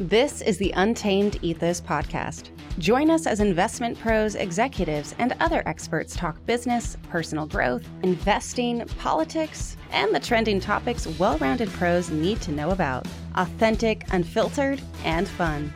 This is the Untamed Ethos Podcast. Join us as investment pros, executives, and other experts talk business, personal growth, investing, politics, and the trending topics well rounded pros need to know about. Authentic, unfiltered, and fun.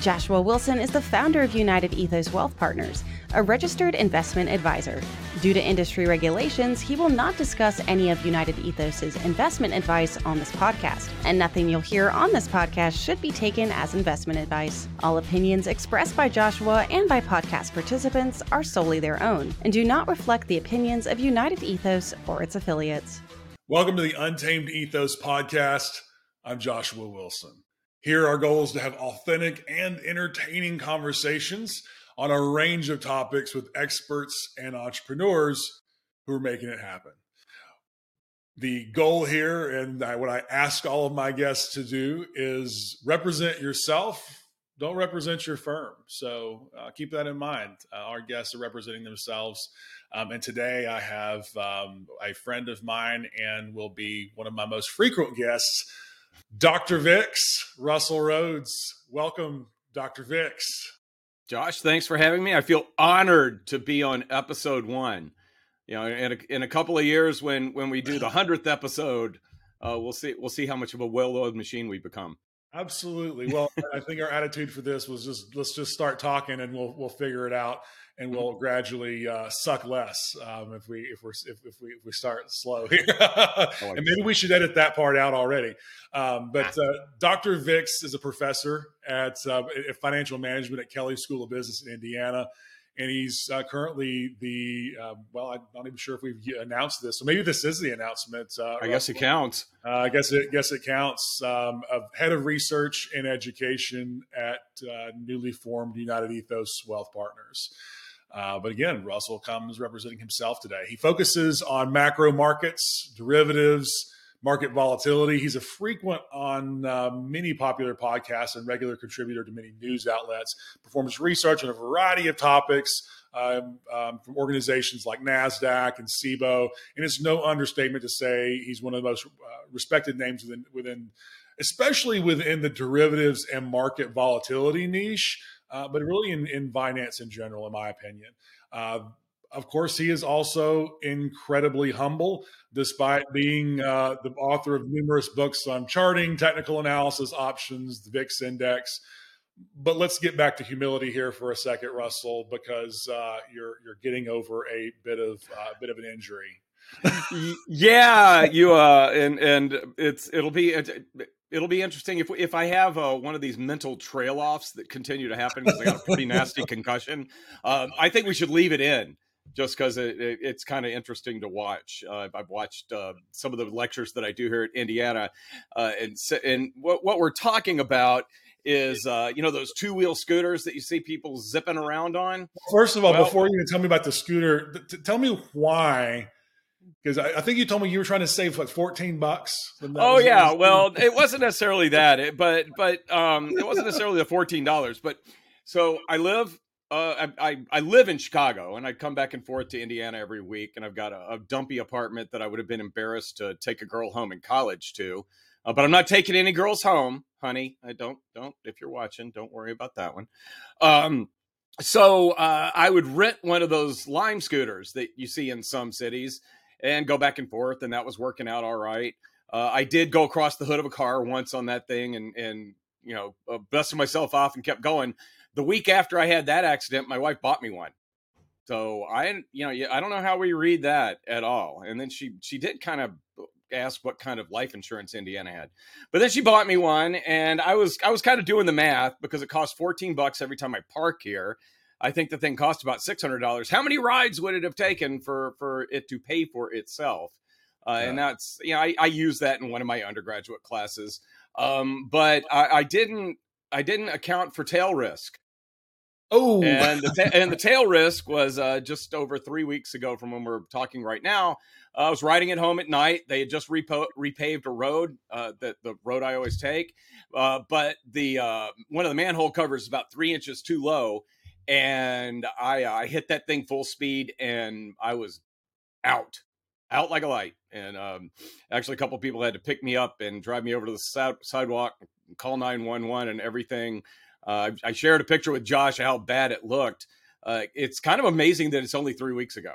Joshua Wilson is the founder of United Ethos Wealth Partners, a registered investment advisor. Due to industry regulations, he will not discuss any of United Ethos's investment advice on this podcast, and nothing you'll hear on this podcast should be taken as investment advice. All opinions expressed by Joshua and by podcast participants are solely their own and do not reflect the opinions of United Ethos or its affiliates. Welcome to the Untamed Ethos podcast. I'm Joshua Wilson. Here, our goal is to have authentic and entertaining conversations on a range of topics with experts and entrepreneurs who are making it happen. The goal here, and what I ask all of my guests to do, is represent yourself. Don't represent your firm. So uh, keep that in mind. Uh, our guests are representing themselves. Um, and today I have um, a friend of mine and will be one of my most frequent guests Dr. Vix, Russell Rhoades. Welcome, Dr. Vix. Josh, thanks for having me. I feel honored to be on episode one. You know, in a, in a couple of years, when when we do the hundredth episode, uh, we'll see we'll see how much of a well-oiled machine we become. Absolutely. Well, I think our attitude for this was just let's just start talking and we'll we'll figure it out and we'll gradually uh, suck less um, if we if we're if, if, we if we start slow here. and maybe we should edit that part out already. Um, but uh, Dr. Vix is a professor at, uh, at financial management at Kelley School of Business in Indiana. And he's uh, currently the um, well. I'm not even sure if we've announced this, so maybe this is the announcement. Uh, I guess it counts. Uh, I guess it guess it counts. Um, of head of research and education at newly formed United Ethos Wealth Partners. Uh, but again, Russell comes representing himself today. He focuses on macro markets, derivatives, market volatility. He's a frequent on uh, many popular podcasts and regular contributor to many news outlets. Performs research on a variety of topics um, um, from organizations like NASDAQ and CBOE. And it's no understatement to say he's one of the most uh, respected names within, within, especially within the derivatives and market volatility niche uh, but really in, in finance in general, in my opinion. Uh, of course, he is also incredibly humble, despite being uh, the author of numerous books on charting, technical analysis, options, the VIX index. But let's get back to humility here for a second, Russell, because uh, you're you're getting over a bit of a uh, bit of an injury. yeah, you uh, and and it's it'll be it'll be interesting if if I have uh, one of these mental trail offs that continue to happen because I got a pretty nasty concussion. Um, I think we should leave it in just because it, it, it's kind of interesting to watch. Uh, I've watched uh, some of the lectures that I do here at Indiana, uh, and and what what we're talking about is uh, you know those two wheel scooters that you see people zipping around on. First of all, well, before you even tell me about the scooter, t- tell me why because I, I, think you told me you were trying to save like 14 bucks. Oh yeah. Well, it wasn't necessarily that, it, but, but, um, it wasn't necessarily the $14, but so I live, uh, I, I, I, live in Chicago and I come back and forth to Indiana every week. And I've got a, a dumpy apartment that I would have been embarrassed to take a girl home in college to, uh, but I'm not taking any girls home, honey. I don't, don't, if you're watching, don't worry about that one. Um, so uh, I would rent one of those lime scooters that you see in some cities, and go back and forth, and that was working out all right. Uh, I did go across the hood of a car once on that thing, and and you know, uh, busted myself off and kept going. The week after I had that accident, my wife bought me one. So I, you know, I don't know how we read that at all. And then she she did kind of ask what kind of life insurance Indiana had. But then she bought me one and I was I was kind of doing the math because it costs 14 bucks every time I park here. I think the thing cost about six hundred dollars. How many rides would it have taken for for it to pay for itself? Uh, yeah. And that's you know I, I use that in one of my undergraduate classes, um, but I, I didn't I didn't account for tail risk. Oh, and the ta- and the tail risk was uh, just over three weeks ago from when we're talking right now. Uh, I was riding it home at night. They had just repo- repaved a road uh, that the road I always take, uh, but the uh, one of the manhole covers is about three inches too low, and I I hit that thing full speed and I was out. out like a light. And um, actually, a couple people had to pick me up and drive me over to the sidewalk, call 911 and everything. Uh, I, I, shared a picture with Josh how bad it looked. Uh, it's kind of amazing that it's only three weeks ago.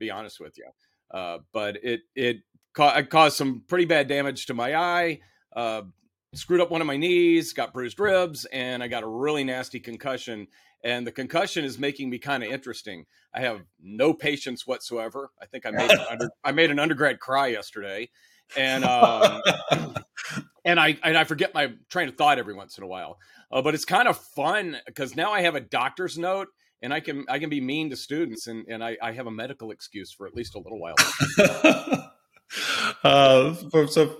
Be honest with you, uh, but it it, ca- it, caused some pretty bad damage to my eye. Uh, screwed up one of my knees, got bruised ribs, and I got a really nasty concussion and the concussion is making me kind of interesting. I have no patience whatsoever. I think I made an under, I made an undergrad cry yesterday, and um, and I and I forget my train of thought every once in a while. Uh, but it's kind of fun because now I have a doctor's note and I can I can be mean to students and and I, I have a medical excuse for at least a little while. uh, so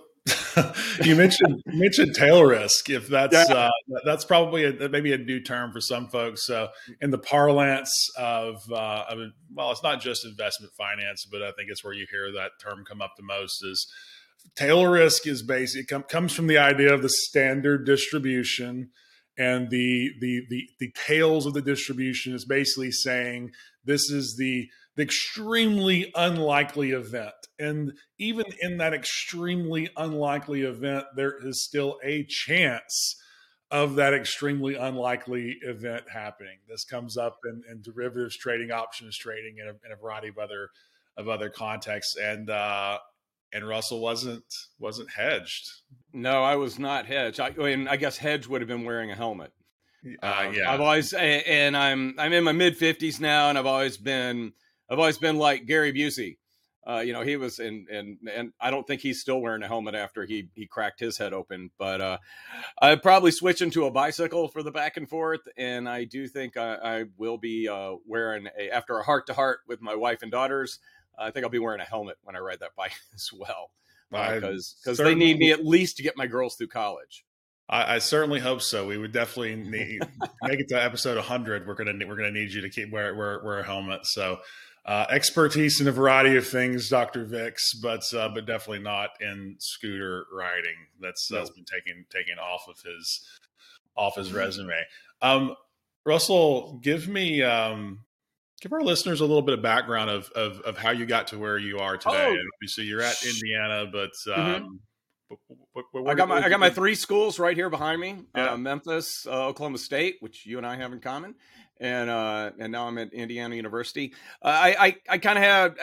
you mentioned you mentioned tail risk. If that's yeah. uh, that's probably a, maybe a new term for some folks. So in the parlance of, uh, of well, it's not just investment finance, but I think it's where you hear that term come up the most. Is tail risk is basic com- comes from the idea of the standard distribution and the the the the tails of the distribution is basically saying this is the the extremely unlikely event. And even in that extremely unlikely event, there is still a chance of that extremely unlikely event happening. This comes up in, in derivatives trading, options trading, in a, in a, variety of other of other contexts. And uh, and Russell wasn't wasn't hedged. No, I was not hedged. I, I mean, I guess hedge would have been wearing a helmet. Uh, um, yeah, I've always and I'm I'm in my mid fifties now, and I've always been I've always been like Gary Busey. Uh, you know, he was and and and I don't think he's still wearing a helmet after he he cracked his head open. But uh, I'd probably switch into a bicycle for the back and forth, and I do think I, I will be uh, wearing a after a heart to heart with my wife and daughters. I think I'll be wearing a helmet when I ride that bike as well, because uh, because they need me at least to get my girls through college. I, I, certainly hope so. We would definitely need make it to episode 100. We're gonna we're gonna need you to keep wear wear, wear a helmet. So uh, expertise in a variety of things, Doctor Vix, but uh, but definitely not in scooter riding. That's that's been taken taken off of his off his mm-hmm. resume. Um, Russell, give me um, give our listeners a little bit of background of of, of how you got to where you are today. Oh. So you're at Indiana, but mm-hmm. um, mm-hmm. What, what, I got my I got my three schools right here behind me: yeah. uh, Memphis, uh, Oklahoma State, which you and I have in common, and uh, and now I'm at Indiana University. Uh, I I, I kind of had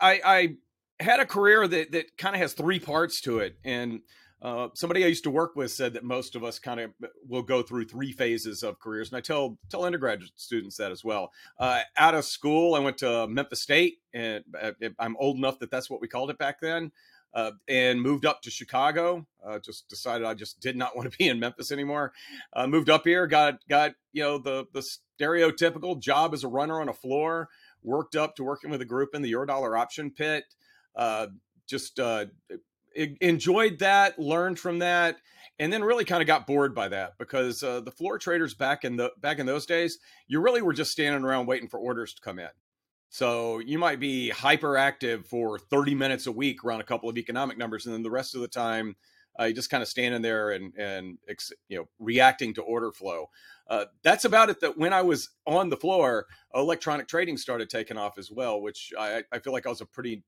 I, I had a career that that kind of has three parts to it, and uh, somebody I used to work with said that most of us kind of will go through three phases of careers, and I tell tell undergraduate students that as well. Uh, out of school, I went to Memphis State, and uh, I'm old enough that that's what we called it back then uh, and moved up to Chicago. Uh, just decided I just did not want to be in Memphis anymore. Uh, moved up here, got got you know the the stereotypical job as a runner on a floor. Worked up to working with a group in the Eurodollar option pit. Uh, just uh, enjoyed that, learned from that, and then really kind of got bored by that because uh, the floor traders back in the back in those days, you really were just standing around waiting for orders to come in. So you might be hyperactive for 30 minutes a week around a couple of economic numbers, and then the rest of the time uh, you just kind of standing there and and you know reacting to order flow. Uh, that's about it. That when I was on the floor, electronic trading started taking off as well, which I, I feel like I was a pretty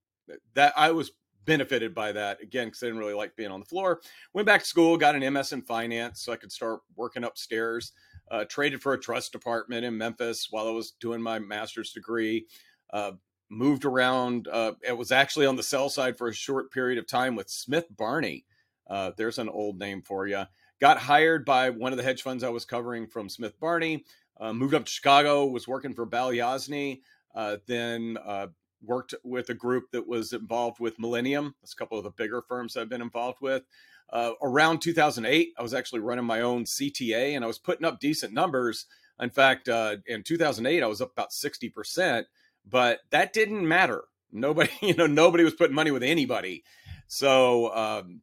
that I was benefited by that again because I didn't really like being on the floor. Went back to school, got an MS in finance, so I could start working upstairs. Uh, traded for a trust department in Memphis while I was doing my master's degree uh, moved around. Uh, it was actually on the sell side for a short period of time with Smith Barney. Uh, there's an old name for you. Got hired by one of the hedge funds I was covering from Smith Barney. Uh, moved up to Chicago. Was working for Balyasny. Uh, then uh, worked with a group that was involved with Millennium. That's a couple of the bigger firms I've been involved with. Uh, around 2008, I was actually running my own CTA and I was putting up decent numbers. In fact, in 2008, I was up about 60% but that didn't matter. Nobody, you know, nobody was putting money with anybody. So um,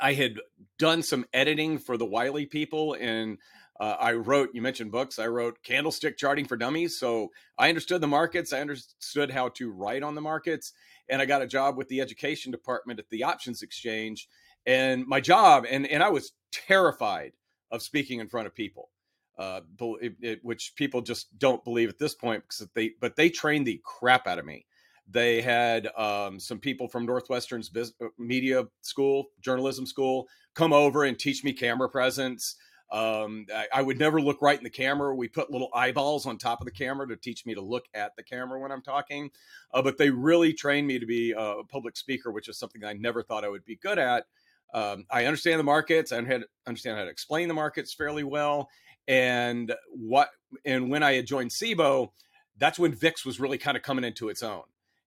I had done some editing for the Wiley people, and uh, I wrote. You mentioned books. I wrote Candlestick Charting for Dummies, so I understood the markets. I understood how to write on the markets, and I got a job with the education department at the Options Exchange. And my job, and and I was terrified of speaking in front of people uh, it, which people just don't believe at this point because they but they trained the crap out of me They had um, some people from Northwestern's business, uh, media school, journalism school, come over and teach me camera presence. Um, I, I, would never look right in the camera. We put little eyeballs on top of the camera to teach me to look at the camera when I'm talking. Uh, but they really trained me to be a public speaker, which is something I never thought I would be good at. Um, I understand the markets. I understand how to explain the markets fairly well. And what and when I had joined CBOE, that's when VIX was really kind of coming into its own.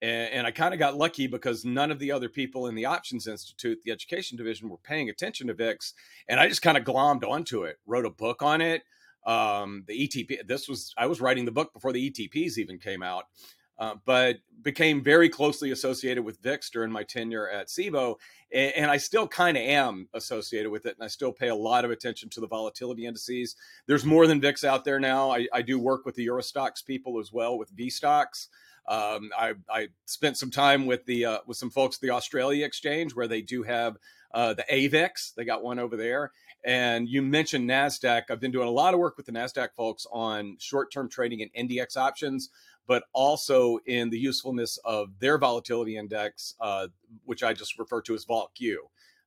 And, and I kind of got lucky because none of the other people in the Options Institute, the education division, were paying attention to VIX. And I just kind of glommed onto it, wrote a book on it. Um, the ETP, this was, I was writing the book before the ETPs even came out. Uh, but became very closely associated with VIX during my tenure at CBOE. And, and I still kind of am associated with it. And I still pay a lot of attention to the volatility indices. There's more than VIX out there now. I, I do work with the Euro Stoxx people as well with VSTOXX. Um, I, I, spent some time with the uh, with some folks at the Australia Exchange where they do have uh, the AVIX. They got one over there. And you mentioned NASDAQ. I've been doing a lot of work with the NASDAQ folks on short term trading and NDX options, but also in the usefulness of their volatility index, uh, which I just refer to as VolQ,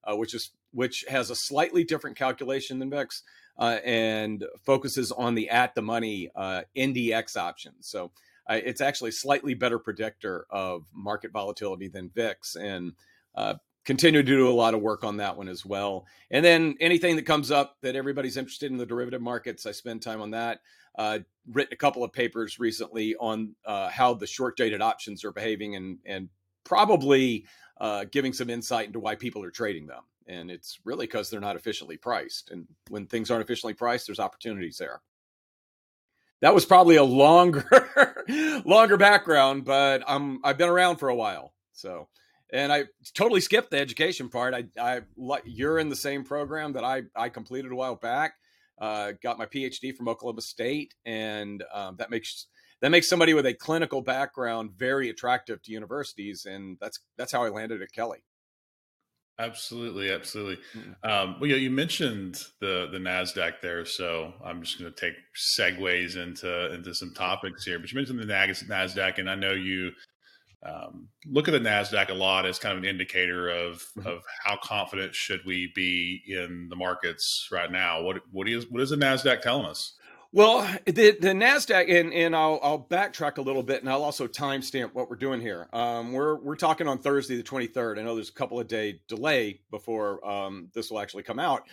uh, which is which has a slightly different calculation than VIX uh, and focuses on the at the money uh, NDX options. So uh, it's actually a slightly better predictor of market volatility than VIX, and uh, continue to do a lot of work on that one as well. And then anything that comes up that everybody's interested in the derivative markets, I spend time on that. Uh, written a couple of papers recently on uh, how the short dated options are behaving and and probably uh, giving some insight into why people are trading them. And it's really because they're not efficiently priced. And when things aren't efficiently priced, there's opportunities there. That was probably a longer, longer background, but I'm I've been around for a while. So and I totally skipped the education part. I, I, you're in the same program that I, I completed a while back. Uh, got my PhD from Oklahoma State, and um, that makes that makes somebody with a clinical background very attractive to universities, and that's that's how I landed at Kelley. Absolutely, absolutely. Mm-hmm. Um, well, yeah, you mentioned the the Nasdaq there, so I'm just going to take segues into into some topics here. But you mentioned the Nasdaq, and I know you um, look at the Nasdaq a lot as kind of an indicator of mm-hmm. of how confident should we be in the markets right now. What what is what is the Nasdaq telling us? Well, the the Nasdaq, and and I'll I'll backtrack a little bit, and I'll also timestamp what we're doing here. Um, we're we're talking on Thursday the twenty third. I know there's a couple of day delay before um, this will actually come out,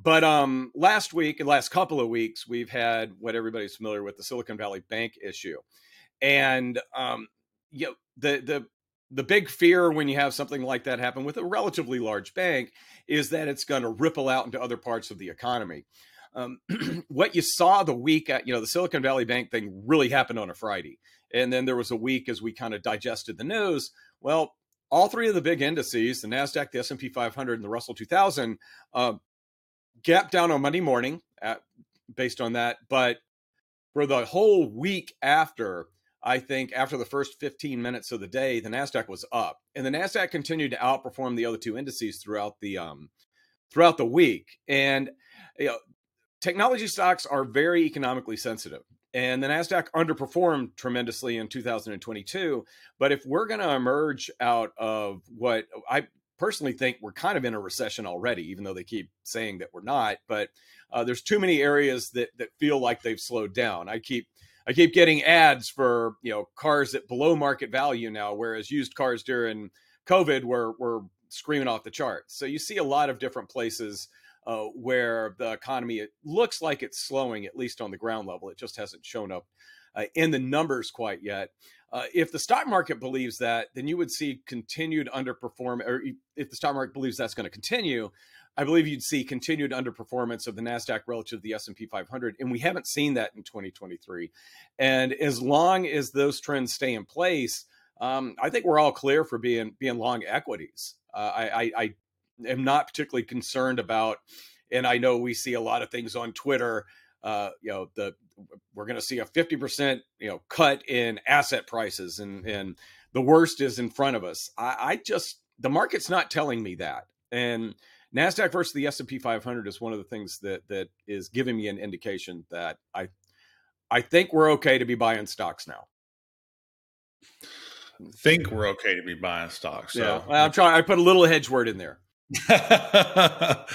but um, last week and last couple of weeks we've had what everybody's familiar with the Silicon Valley Bank issue, and um, you know, the the the big fear when you have something like that happen with a relatively large bank is that it's going to ripple out into other parts of the economy. Um, what you saw the week at, you know, the Silicon Valley Bank thing really happened on a Friday. And then there was a week as we kind of digested the news. Well, all three of the big indices, the NASDAQ, the S&P 500, and the Russell 2000, uh, gapped down on Monday morning at, based on that. But for the whole week after, I think after the first 15 minutes of the day, the Nasdaq was up, and the Nasdaq continued to outperform the other two indices throughout the um, throughout the week. And you know, technology stocks are very economically sensitive, and the Nasdaq underperformed tremendously in 2022. But if we're going to emerge out of what I personally think we're kind of in a recession already, even though they keep saying that we're not, but uh, there's too many areas that that feel like they've slowed down. I keep I keep getting ads for you know cars at below market value now, whereas used cars during COVID were were screaming off the charts. So you see a lot of different places uh, where the economy it looks like it's slowing, at least on the ground level. It just hasn't shown up uh, in the numbers quite yet. Uh, if the stock market believes that, then you would see continued underperform, or if the stock market believes that's going to continue, I believe you'd see continued underperformance of the Nasdaq relative to the S&P 500 and we haven't seen that in 2023. And as long as those trends stay in place, um, I think we're all clear for being being long equities. Uh, I, I, I am not particularly concerned about and I know we see a lot of things on Twitter uh, you know the we're going to see a 50% you know cut in asset prices and and the worst is in front of us I, I just the market's not telling me that and Nasdaq versus the S and P 500 is one of the things that that is giving me an indication that I I think we're okay to be buying stocks now. think we're okay to be buying stocks. So. Yeah, I'm trying. I put a little hedge word in there.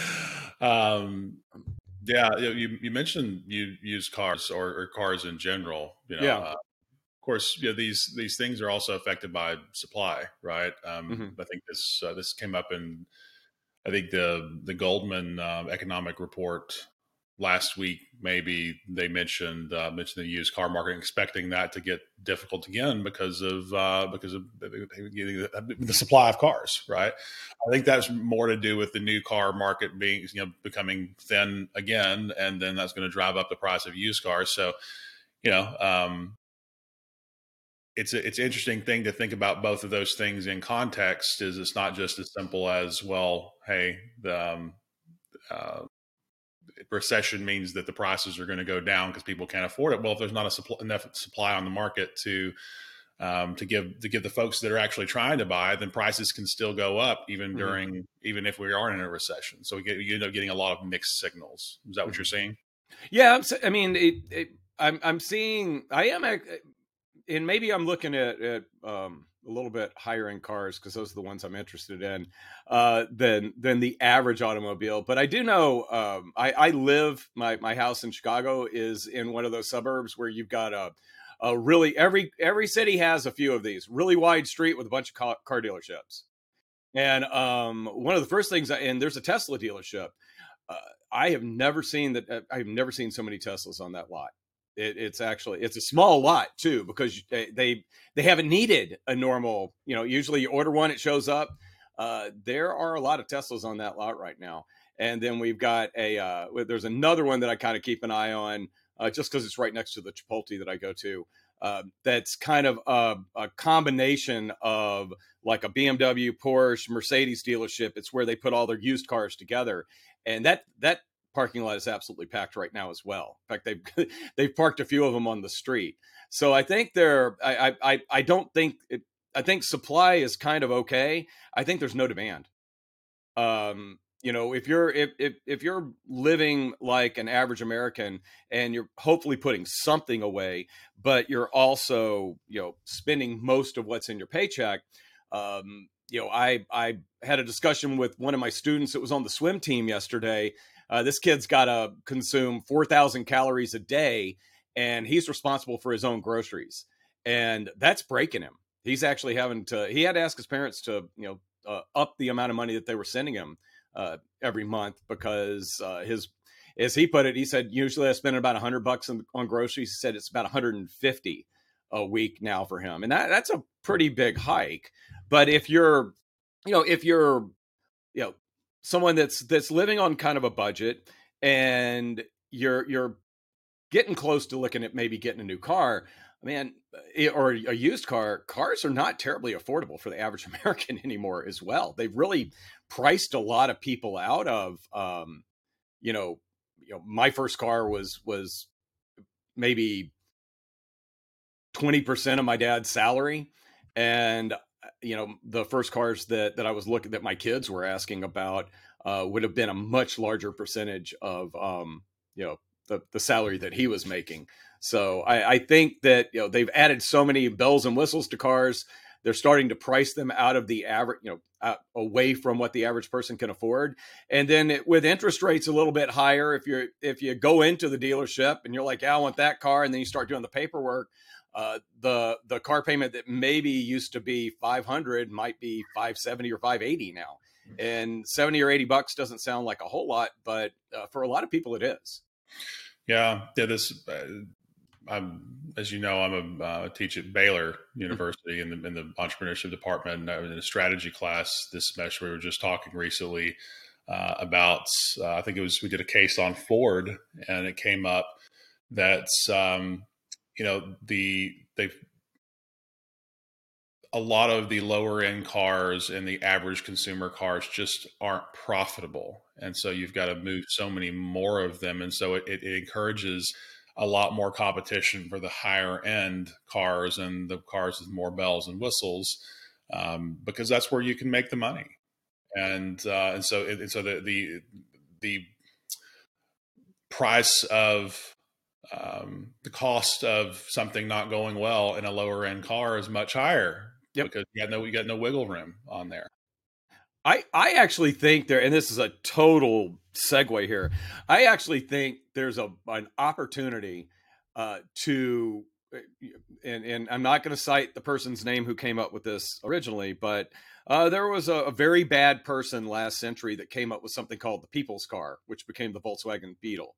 um, yeah, you you mentioned you used cars or, or, cars in general. You know, yeah. Uh, of course, you know, these these things are also affected by supply, right? Um, mm-hmm. I think this uh, this came up in I think the the Goldman uh, economic report last week maybe they mentioned uh, mentioned the used car market, expecting that to get difficult again because of uh, because of the supply of cars. Right. I think that's more to do with the new car market being you know becoming thin again, and then that's going to drive up the price of used cars. So, you know. Um, it's a, it's an interesting thing to think about both of those things in context. Is it's not just as simple as well, hey, the um, uh, recession means that the prices are going to go down because people can't afford it. Well, if there's not supply, enough supply on the market to um, to give to give the folks that are actually trying to buy, then prices can still go up even mm-hmm. during even if we are in a recession. So we get you end up getting a lot of mixed signals. Is that what you're mm-hmm. saying? Yeah, i mean, it, it, I'm I'm seeing I am, and maybe I'm looking at at um, a little bit higher end cars because those are the ones I'm interested in uh, than than the average automobile. But I do know um, I, I, live my my house in Chicago is in one of those suburbs where you've got a, a really every every city has a few of these really wide street with a bunch of car, car dealerships. And um, one of the first things, and there's a Tesla dealership. Uh, I have never seen that. Uh, I've never seen so many Teslas on that lot. It, it's actually it's a small lot too because they, they they haven't needed a normal. You know, usually you order one, it shows up. Uh, there are a lot of Teslas on that lot right now, and then we've got a uh, there's another one that I kind of keep an eye on uh, just because it's right next to the Chipotle that I go to. Uh, that's kind of a, a, combination of like a BMW, Porsche, Mercedes dealership. It's where they put all their used cars together, and that that parking lot is absolutely packed right now as well. In fact, they've they've parked a few of them on the street. So I think they're. I I I don't think it, I think supply is kind of okay. I think there's no demand. Um, you know, if you're if if if you're living like an average American and you're hopefully putting something away, but you're also you know spending most of what's in your paycheck. Um, you know, I I had a discussion with one of my students that was on the swim team yesterday, uh, this kid's got to consume 4,000 calories a day, and he's responsible for his own groceries. And that's breaking him. He's actually having to, he had to ask his parents to, you know, uh, up the amount of money that they were sending him uh, every month because uh, his, as he put it, he said, usually I spend about 100 bucks on, on groceries. He said it's about 150 a week now for him. And that, that's a pretty big hike. But if you're, you know, if you're, you know, someone that's that's living on kind of a budget and you're you're getting close to looking at maybe getting a new car man eh, or a used car cars are not terribly affordable for the average american anymore as well. They've really priced a lot of people out of um you know you know my first car was was maybe 20% of my dad's salary and you know the first cars that that I was looking that my kids were asking about uh, would have been a much larger percentage of um, you know the the salary that he was making. So I, I think that you know they've added so many bells and whistles to cars. They're starting to price them out of the average, you know, away from what the average person can afford. And then it, with interest rates a little bit higher, if you're if you go into the dealership and you're like, yeah, I want that car, and then you start doing the paperwork, uh, the the car payment that maybe used to be 500 might be 570 or 580 now mm-hmm. and 70 or 80 bucks doesn't sound like a whole lot but uh, for a lot of people it is yeah yeah this uh, I'm, as you know, I'm a uh, teach at Baylor. University in the in the entrepreneurship department and in a strategy class this semester. We were just talking recently uh, about uh, I think it was we did a case on Ford, and it came up that um, you know the they've a lot of the lower end cars and the average consumer cars just aren't profitable and so you've got to move so many more of them and so it, it, encourages a lot more competition for the higher end cars and the cars with more bells and whistles um, because that's where you can make the money. And uh, and so and so the the the price of um, the cost of something not going well in a lower end car is much higher yep. because you got no you got no wiggle room on there. I I actually think there, and this is a total segue here. I actually think there's a an opportunity uh, to, uh, and and I'm not going to cite the person's name who came up with this originally, but uh, there was a, a, very bad person last century that came up with something called the people's car, which became the Volkswagen Beetle,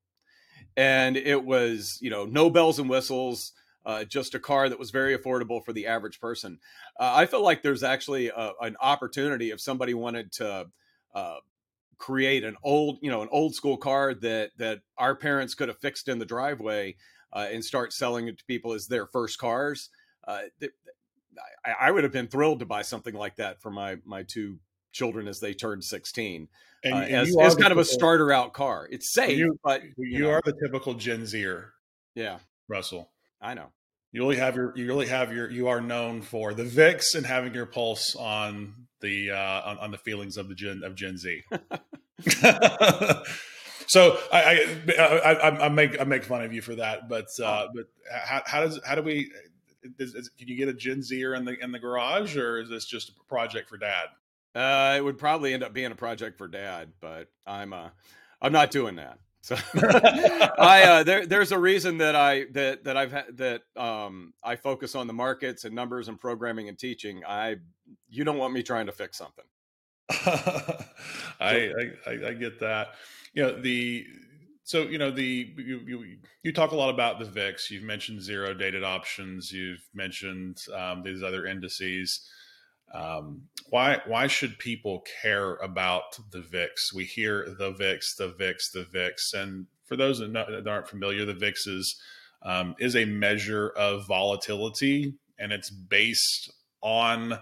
and it was you know no bells and whistles uh, just a car that was very affordable for the average person. Uh, I feel like there's actually a, an opportunity if somebody wanted to uh, create an old, you know, an old school car that that our parents could have fixed in the driveway uh, and start selling it to people as their first cars. Uh, I, I, would have been thrilled to buy something like that for my my two children as they turned 16 and, uh, and as, as kind of a starter out car. It's safe, you, but you, you know. are the typical Gen Zer. Yeah. Russell. I know. You really have your you really have your you are known for the VIX and having your pulse on the uh, on, on the feelings of the Gen of Gen Z. so I, I, I I make I make fun of you for that, but uh, but how, how does how do we? Is, is, can you get a Gen Zer in the in the garage, or is this just a project for Dad? Uh, it would probably end up being a project for Dad, but I'm uh, I'm not doing that. So I uh, there there's a reason that I that that I've had that um, I focus on the markets and numbers and programming and teaching. I you don't want me trying to fix something. I, I I get that. You know the so you know the you, you, you talk a lot about the VIX. You've mentioned zero dated options. You've mentioned um, these other indices. Um, why why should people care about the VIX? We hear the VIX, the VIX, the VIX, and for those that, that aren't familiar, the VIX is um, is a measure of volatility, and it's based on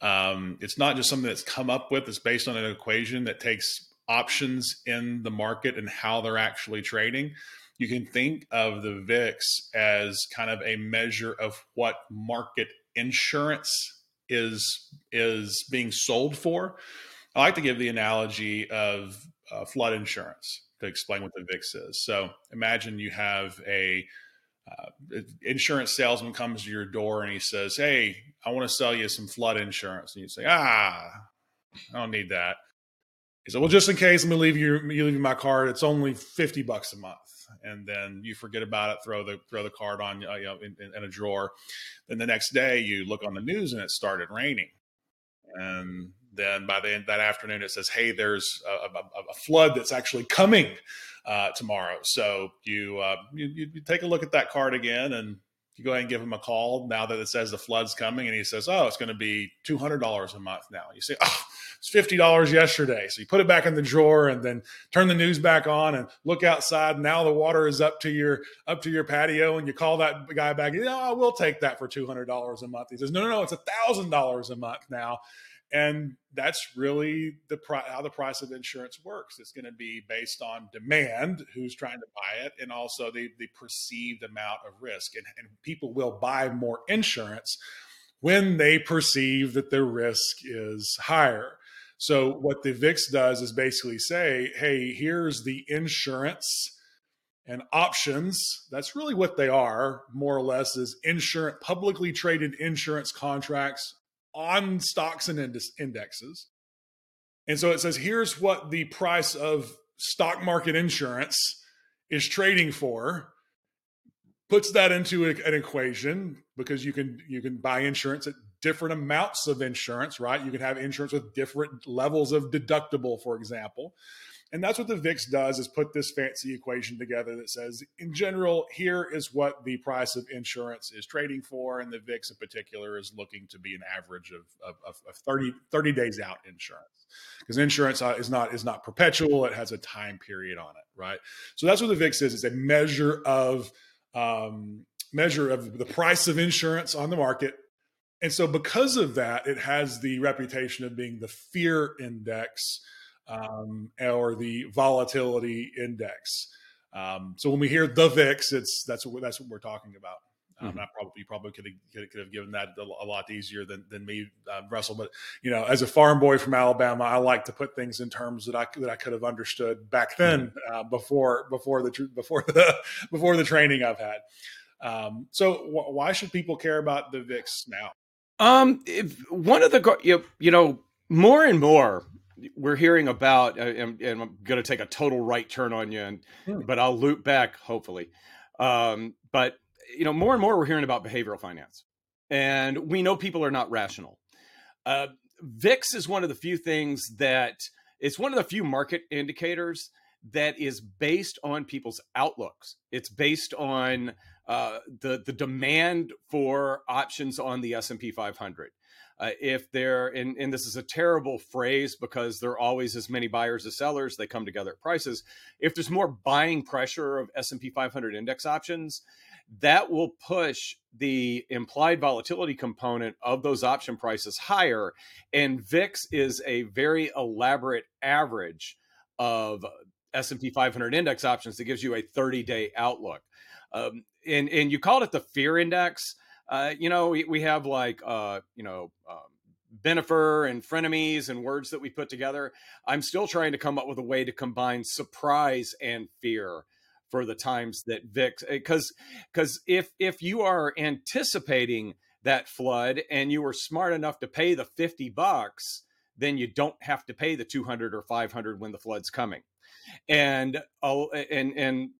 um, it's not just something that's come up with. It's based on an equation that takes options in the market and how they're actually trading. You can think of the VIX as kind of a measure of what market insurance is is being sold for. I like to give the analogy of uh, flood insurance to explain what the VIX is. So imagine you have a uh, insurance salesman comes to your door and he says, "Hey, I want to sell you some flood insurance," and you say, "Ah, I don't need that." He said, "Well, just in case, let me leave you, you leave you my card. It's only fifty bucks a month." And then you forget about it, throw the throw the card on uh, you know in, in, a drawer. Then the next day you look on the news and it started raining, and then by the end that afternoon it says, "Hey, there's a, a, a flood that's actually coming uh, tomorrow." So you, uh, you you take a look at that card again and you go ahead and give him a call now that it says the flood's coming, and he says, "Oh, it's going to be two hundred dollars a month now." You say, "Oh, it's fifty dollars yesterday," so you put it back in the drawer, and then turn the news back on and look outside. Now the water is up to your up to your patio, and you call that guy back. Yeah, oh, we'll take that for two hundred dollars a month. He says, "No, no, no, it's a thousand dollars a month now." And that's really the how the price of insurance works. It's going to be based on demand, who's trying to buy it, and also the the perceived amount of risk. And, and people will buy more insurance when they perceive that the risk is higher. So what the VIX does is basically say, hey, here's the insurance and options. That's really what they are, more or less, is insurance publicly traded insurance contracts on stocks and indexes. And so it says here's what the price of stock market insurance is trading for. Puts that into an equation because you can you can buy insurance at different amounts of insurance right? You can have insurance with different levels of deductible for example and that's what the VIX does is put this fancy equation together that says, in general, here is what the price of insurance is trading for. And the VIX in particular is looking to be an average of, of, of 30, 30 days out insurance because insurance uh, is not, is not perpetual. It has a time period on it. Right. So that's what the VIX is. It's a measure of, um, measure of the price of insurance on the market and so because of that it has the reputation of being the fear index um, or the volatility index. Um, so when we hear the VIX, it's that's what that's what we're talking about. Um, mm-hmm. I probably you probably could have, could have given that a lot easier than than me, uh, Russell. But you know, as a farm boy from Alabama, I like to put things in terms that I that I could have understood back then mm-hmm. uh, before before the before the before the training I've had. Um, so wh- why should people care about the VIX now? Um, if one of the you, you know more and more we're hearing about, uh, and, and I'm going to take a total right turn on you, and, hmm. but I'll loop back hopefully. Um, but you know, more and more we're hearing about behavioral finance, and we know people are not rational. Uh, VIX is one of the few things that it's one of the few market indicators that is based on people's outlooks. It's based on uh, the the demand for options on the S and P 500. Uh, if there and, and this is a terrible phrase because there are always as many buyers as sellers they come together at prices. If there's more buying pressure of s&p 500 index options that will push the implied volatility component of those option prices higher. And vix is a very elaborate average of s&p 500 index options that gives you a 30 day outlook. Um, and and you called it the fear index uh, you know, we, we have like, uh, you know, um, Bennifer and frenemies and words that we put together. I'm still trying to come up with a way to combine surprise and fear for the times that VIX because eh, because if if you are anticipating that flood and you were smart enough to pay the 50 bucks, then you don't have to pay the 200 or 500 when the flood's coming. And uh, and and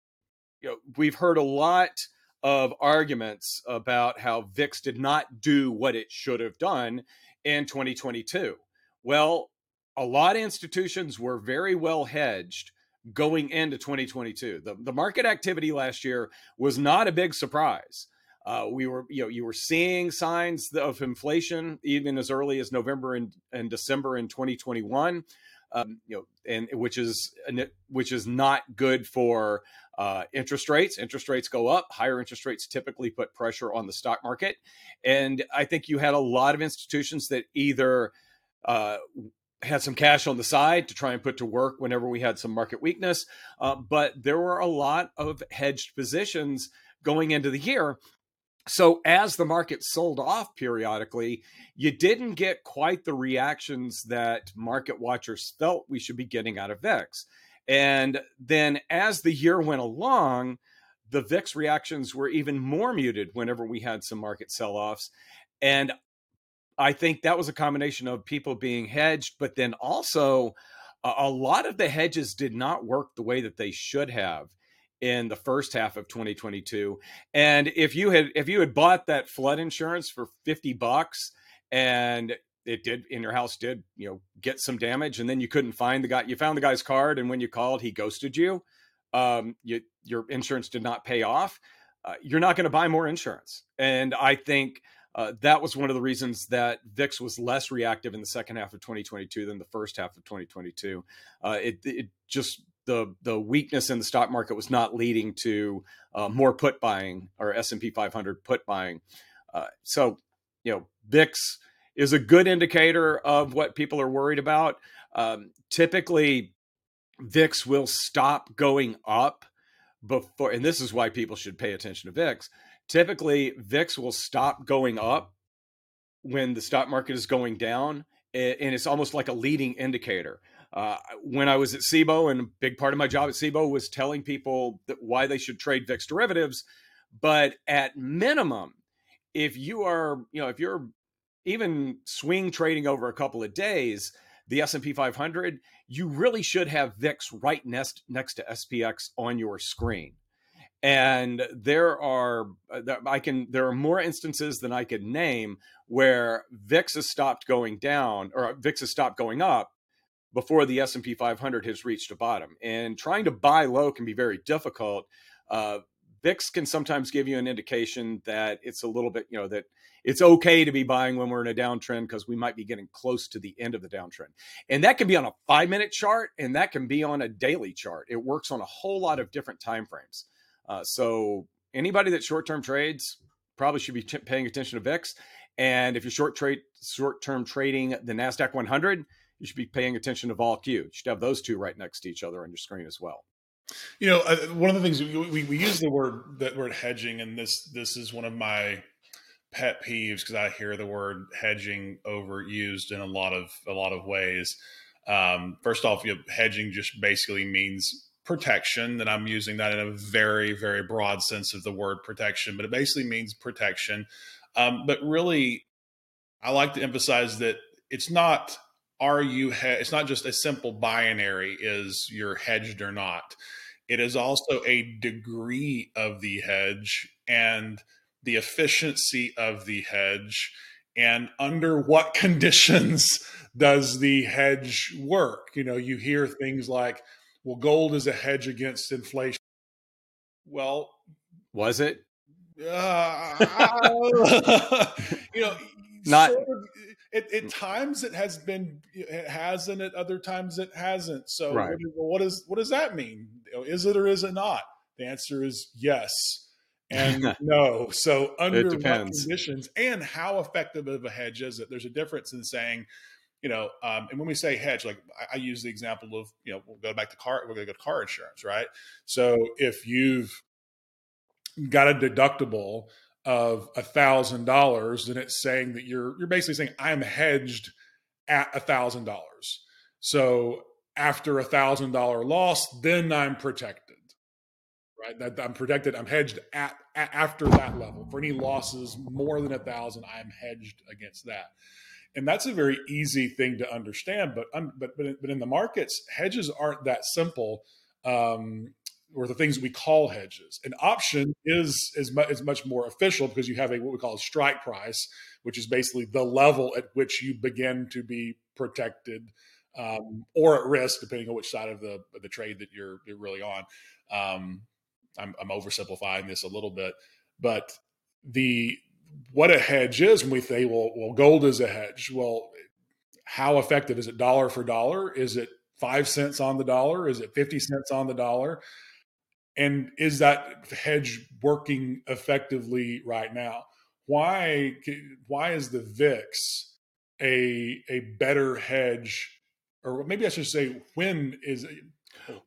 you know, we've heard a lot of arguments about how VIX did not do what it should have done in 2022. Well, a lot of institutions were very well hedged going into 2022. The, the market activity last year was not a big surprise. Uh, we were, you know, you were seeing signs of inflation even as early as November and, and December in 2021 um, you know, and which is which is not good for uh, interest rates. Interest rates go up. Higher interest rates typically put pressure on the stock market, and I think you had a lot of institutions that either uh, had some cash on the side to try and put to work whenever we had some market weakness, uh, but there were a lot of hedged positions going into the year so as the market sold off periodically, you didn't get quite the reactions that market watchers felt we should be getting out of VIX. And then as the year went along, the VIX reactions were even more muted whenever we had some market sell offs. And I think that was a combination of people being hedged, but then also a lot of the hedges did not work the way that they should have in the first half of 2022. And if you had if you had bought that flood insurance for 50 bucks and it did in your house did, you know, get some damage and then you couldn't find the guy you found the guy's card and when you called he ghosted you. Um you, your insurance did not pay off. Uh, you're not going to buy more insurance. And I think uh, that was one of the reasons that VIX was less reactive in the second half of 2022 than the first half of 2022. Uh, it, it just the the weakness in the stock market was not leading to uh, more put buying or S and P 500 put buying. Uh, so, you know, VIX is a good indicator of what people are worried about. Um, typically, VIX will stop going up before, and this is why people should pay attention to VIX. Typically, VIX will stop going up when the stock market is going down, and it's almost like a leading indicator. Uh, when I was at CBOE, and a big part of my job at CBOE was telling people why they should trade VIX derivatives. But at minimum, if you are, you know, if you're even swing trading over a couple of days, the S&P 500, you really should have VIX right next next to SPX on your screen. And there are uh, I can there are more instances than I could name where VIX has stopped going down or VIX has stopped going up before the S&P 500 has reached a bottom. And trying to buy low can be very difficult. Uh, VIX can sometimes give you an indication that it's a little bit, you know, that it's okay to be buying when we're in a downtrend because we might be getting close to the end of the downtrend. And that can be on a five minute chart and that can be on a daily chart. It works on a whole lot of different time frames. Uh, so anybody that short term trades probably should be t- paying attention to VIX. And if you're short trade short term trading the Nasdaq 100, you should be paying attention to vol Q. You should have those two right next to each other on your screen as well. You know, uh, one of the things we, we, use the word that word hedging, and this this is one of my pet peeves because I hear the word hedging overused in a lot of a lot of ways. Um, first off, you know, hedging just basically means protection, and I'm using that in a very very broad sense of the word protection, but it basically means protection. Um, but really, I like to emphasize that it's not are you he- it's not just a simple binary is you're hedged or not. It is also a degree of the hedge and the efficiency of the hedge and under what conditions does the hedge work? You know you hear things like well gold is a hedge against inflation. Well was it? uh, you know not sort of, at, at, times it has been it has and at other times it hasn't so right. what, what is what does that mean is it or is it not the answer is yes and no. So under what conditions and how effective of a hedge is it? There's a difference in saying, you know, um, and when we say hedge, like I, I, use the example of, you know, we'll go back to car, we're going to go to car insurance, right? So if you've got a deductible of a thousand dollars, then it's saying that you're you're basically saying I'm hedged at a thousand dollars. So after a thousand dollar loss, then I'm protected right? That I'm protected. I'm hedged at, at, after that level for any losses more than a thousand. I'm hedged against that, and that's a very easy thing to understand. But um, but but but in the markets, hedges aren't that simple. Um, or the things we call hedges. An option is is, mu- is much more official because you have a what we call a strike price, which is basically the level at which you begin to be protected um, or at risk, depending on which side of the the trade that you're you're really on. Um, I'm, I'm oversimplifying this a little bit, but the what a hedge is when we say, well, well, gold is a hedge. Well, how effective is it? Dollar for dollar? Is it five cents on the dollar? Is it fifty cents on the dollar? And is that hedge working effectively right now? Why why is the VIX a a better hedge, or maybe I should say, when is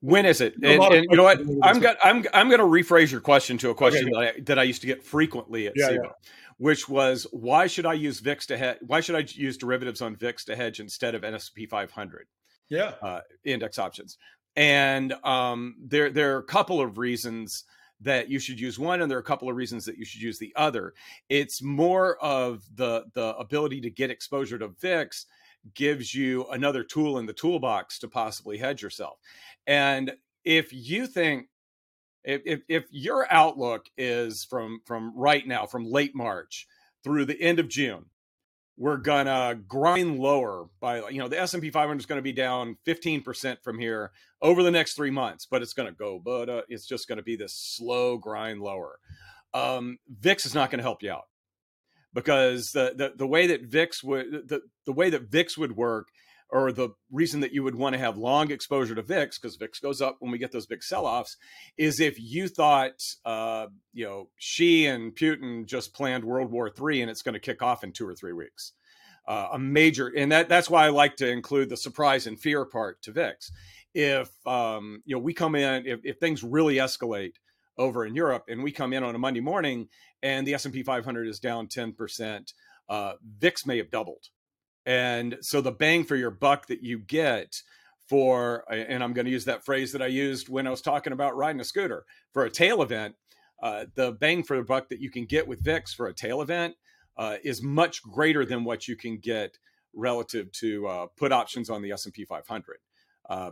when is it? And, and you know what? I'm got, I'm I'm going to rephrase your question to a question okay, that I, that I used to get frequently at yeah, yeah. which was why should I use VIX to hedge? Why should I use derivatives on VIX to hedge instead of S&P 500? Yeah, uh, index options. And um, there there are a couple of reasons that you should use one, and there are a couple of reasons that you should use the other. It's more of the the ability to get exposure to VIX gives you another tool in the toolbox to possibly hedge yourself. And if you think if, if, if your outlook is from from right now, from late March through the end of June, we're gonna grind lower by you know the S&P 500 is going to be down 15% from here over the next 3 months but it's going to go but uh, it's just going to be this slow grind lower. Um, VIX is not going to help you out because the, the, the way that VIX would the, the way that VIX would work or the reason that you would want to have long exposure to VIX because VIX goes up when we get those big sell-offs is if you thought uh, you know Xi and Putin just planned World War III and it's going to kick off in two or three weeks. Uh, a major and that that's why I like to include the surprise and fear part to VIX. If um, you know we come in if, if things really escalate over in Europe, and we come in on a Monday morning, and the S and P 500 is down 10 percent. Uh, VIX may have doubled, and so the bang for your buck that you get for, and I'm going to use that phrase that I used when I was talking about riding a scooter for a tail event. Uh, the bang for the buck that you can get with VIX for a tail event uh, is much greater than what you can get relative to uh, put options on the S&P 500. Uh,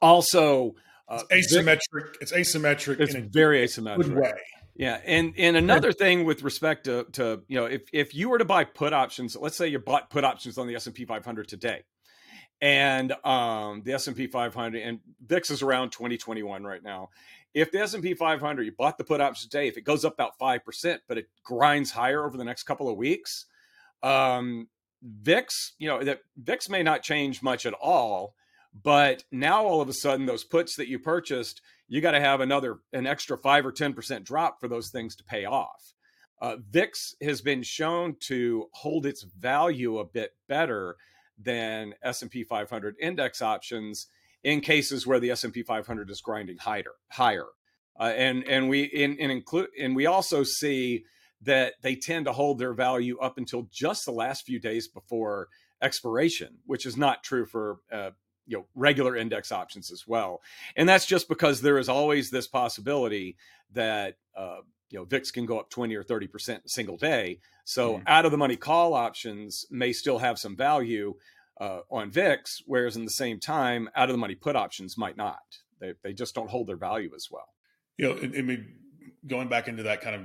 also, uh, it's asymmetric. it's asymmetric. It's very asymmetric. way. Yeah, and and another thing with respect to to you know if if you were to buy put options, let's say you bought put options on the S and P 500 today, and um, the S and P 500 and VIX is around 2021 right now. If the S and P 500 you bought the put options today, if it goes up about five percent, but it grinds higher over the next couple of weeks, um, VIX you know that VIX may not change much at all but now all of a sudden, those puts that you purchased, you got to have another an extra five or ten percent drop for those things to pay off. Uh, VIX has been shown to hold its value a bit better than S&P 500 index options in cases where the S&P 500 is grinding higher. Higher, uh, and and we in, in include and we also see that they tend to hold their value up until just the last few days before expiration, which is not true for uh, you know regular index options as well. And that's just because there is always this possibility that uh, you know VIX can go up 20 or 30 percent a single day. So mm. out of the money call options may still have some value uh, on VIX whereas in the same time out of the money put options might not. They, they just don't hold their value as well. You know I mean going back into that kind of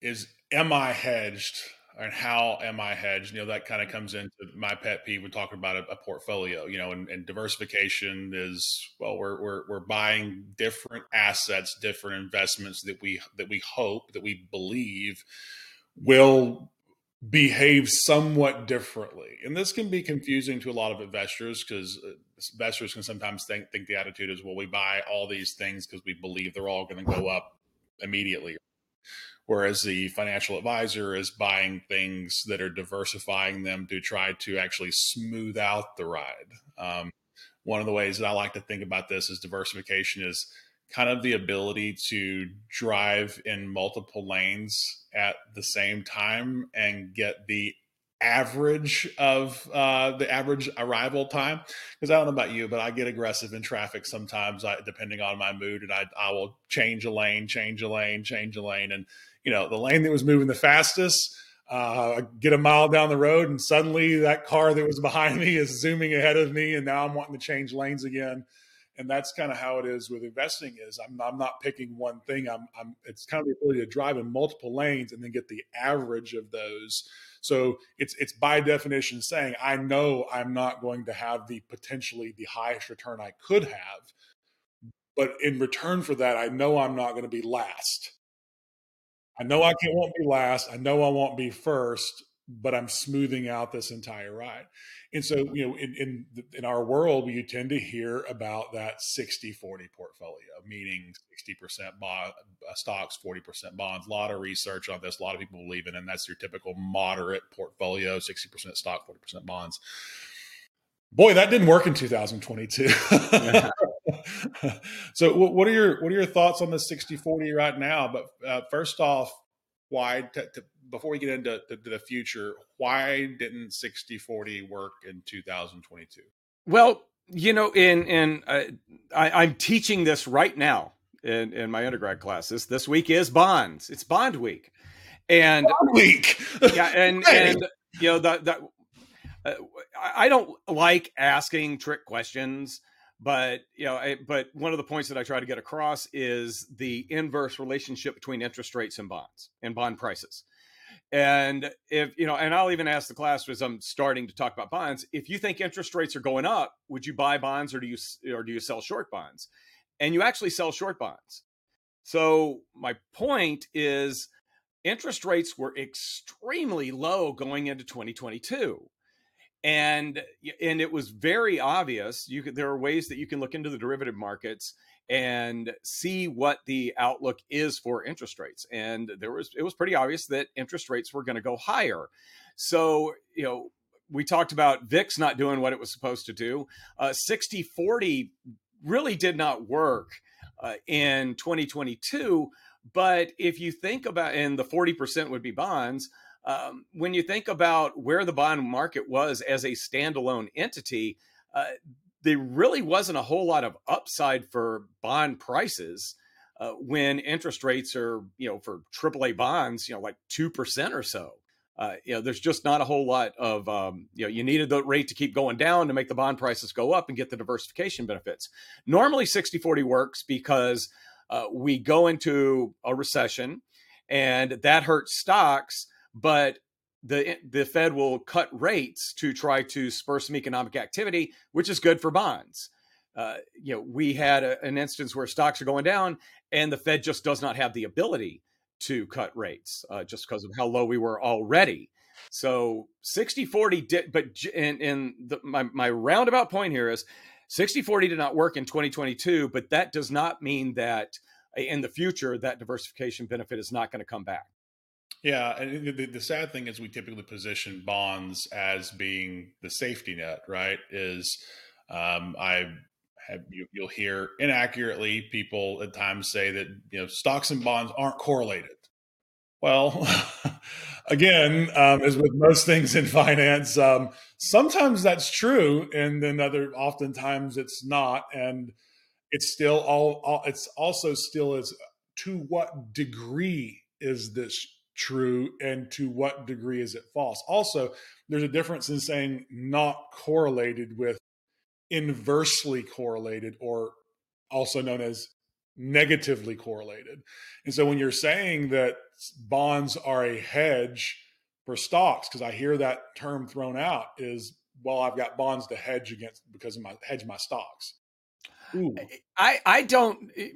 is am I hedged and how am I hedged? You know, that kind of comes into my pet peeve when talking about a, a portfolio. You know, and, and, diversification is well, we're, we're we're buying different assets, different investments that we that we hope that we believe will behave somewhat differently. And this can be confusing to a lot of investors because uh, investors can sometimes think think the attitude is, well, we buy all these things because we believe they're all going to go up immediately whereas the financial advisor is buying things that are diversifying them to try to actually smooth out the ride. Um, one of the ways that I like to think about this is diversification is kind of the ability to drive in multiple lanes at the same time and get the average of uh, the average arrival time because i don't know about you but i get aggressive in traffic sometimes I, depending on my mood and I, I will change a lane change a lane change a lane and you know the lane that was moving the fastest uh, get a mile down the road and suddenly that car that was behind me is zooming ahead of me and now i'm wanting to change lanes again. And that's kind of how it is with investing is I'm, I'm not picking one thing. I'm, I'm it's kind of the ability to drive in multiple lanes and then get the average of those. So it's it's by definition saying I know I'm not going to have the potentially the highest return I could have, but in return for that, I know I'm not going to be last. I know I can't won't be last. I know I won't be first, but I'm smoothing out this entire ride. And so, you know, in in, in our world, you tend to hear about that 60-40 portfolio, meaning 60% bond, uh, stocks, 40% bonds. A lot of research on this. A lot of people believe in it, and that's your typical moderate portfolio, 60% stock, 40% bonds. Boy, that didn't work in 2022. so what are your what are your thoughts on the 60-40 right now? But uh, first off, why to, to, before we get into the, the future why didn't 60-40 work in 2022 well you know in in uh, I, i'm teaching this right now in in my undergrad classes. This week is bonds. It's bond week. And bond week! Yeah and and you know that that uh, i don't like asking trick questions but you know I, but one of the points that i try to get across is the inverse relationship between interest rates and bonds and bond prices. And if you know and i'll even ask the class as i'm starting to talk about bonds if you think interest rates are going up would you buy bonds or do you or do you sell short bonds? And you actually sell short bonds. So my point is interest rates were extremely low going into 2022 and and it was very obvious you could there are ways that you can look into the derivative markets and see what the outlook is for interest rates and there was it was pretty obvious that interest rates were going to go higher so you know we talked about VIX not doing what it was supposed to do. Uh, 60 40 really did not work uh, in 2022. But if you think about, and the 40% would be bonds, um, when you think about where the bond market was as a standalone entity, uh, there really wasn't a whole lot of upside for bond prices uh, when interest rates are, you know, for AAA bonds, you know, like 2% or so. Uh, you know, there's just not a whole lot of, um, you know, you needed the rate to keep going down to make the bond prices go up and get the diversification benefits. Normally 60 40 works because uh, we go into a recession and that hurts stocks but the the Fed will cut rates to try to spur some economic activity, which is good for bonds. Uh, you know, we had a, an instance where stocks are going down, and the Fed just does not have the ability to cut rates uh, just because of how low we were already. So 60 40 did, but in, the, my, my roundabout point here is 60 40 did not work in 2022, but that does not mean that in the future that diversification benefit is not going to come back. Yeah, and the, the, sad thing is we typically position bonds as being the safety net, right? Is um, I have you, will hear inaccurately people at times say that you know stocks and bonds aren't correlated. Well, again, um, as with most things in finance, um, sometimes that's true, and then other oftentimes it's not, and it's still all, all. It's also still is to what degree is this true, and to what degree is it false? Also, there's a difference in saying not correlated with inversely correlated, or also known as negatively correlated. And so when you're saying that bonds are a hedge for stocks, because I hear that term thrown out, is well, I've got bonds to hedge against because of my hedge my stocks. Ooh. I I don't eh,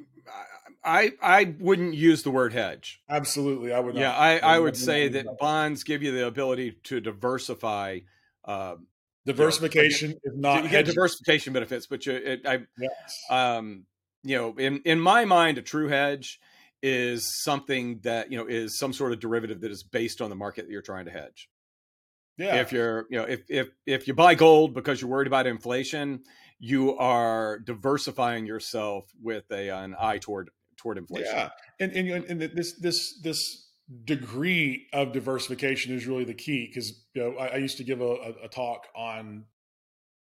I I wouldn't use the word hedge. Absolutely, I would. Not. Yeah, I I would say that bonds give you the ability to diversify. Uh, diversification you know, is not you get diversification benefits, but you it, I yes. um you know in in my mind a true hedge is something that you know is some sort of derivative that is based on the market that you're trying to hedge. Yeah. If you're, you know, if if if you buy gold because you're worried about inflation, you are diversifying yourself with a an eye toward toward inflation. Yeah, and and, and this this this degree of diversification is really the key because you know I, I, used to give a, a talk on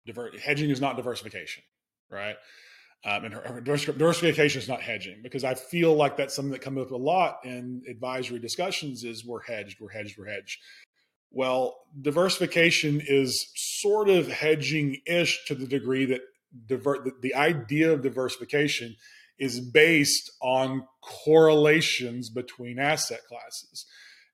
diver- hedging is not diversification, right? Um, and diversification is not hedging because I feel like that's something that comes up a lot in advisory discussions is we're hedged, we're hedged, we're hedged. Well, diversification is sort of hedging ish to the degree that diver- the idea of diversification is based on correlations between asset classes.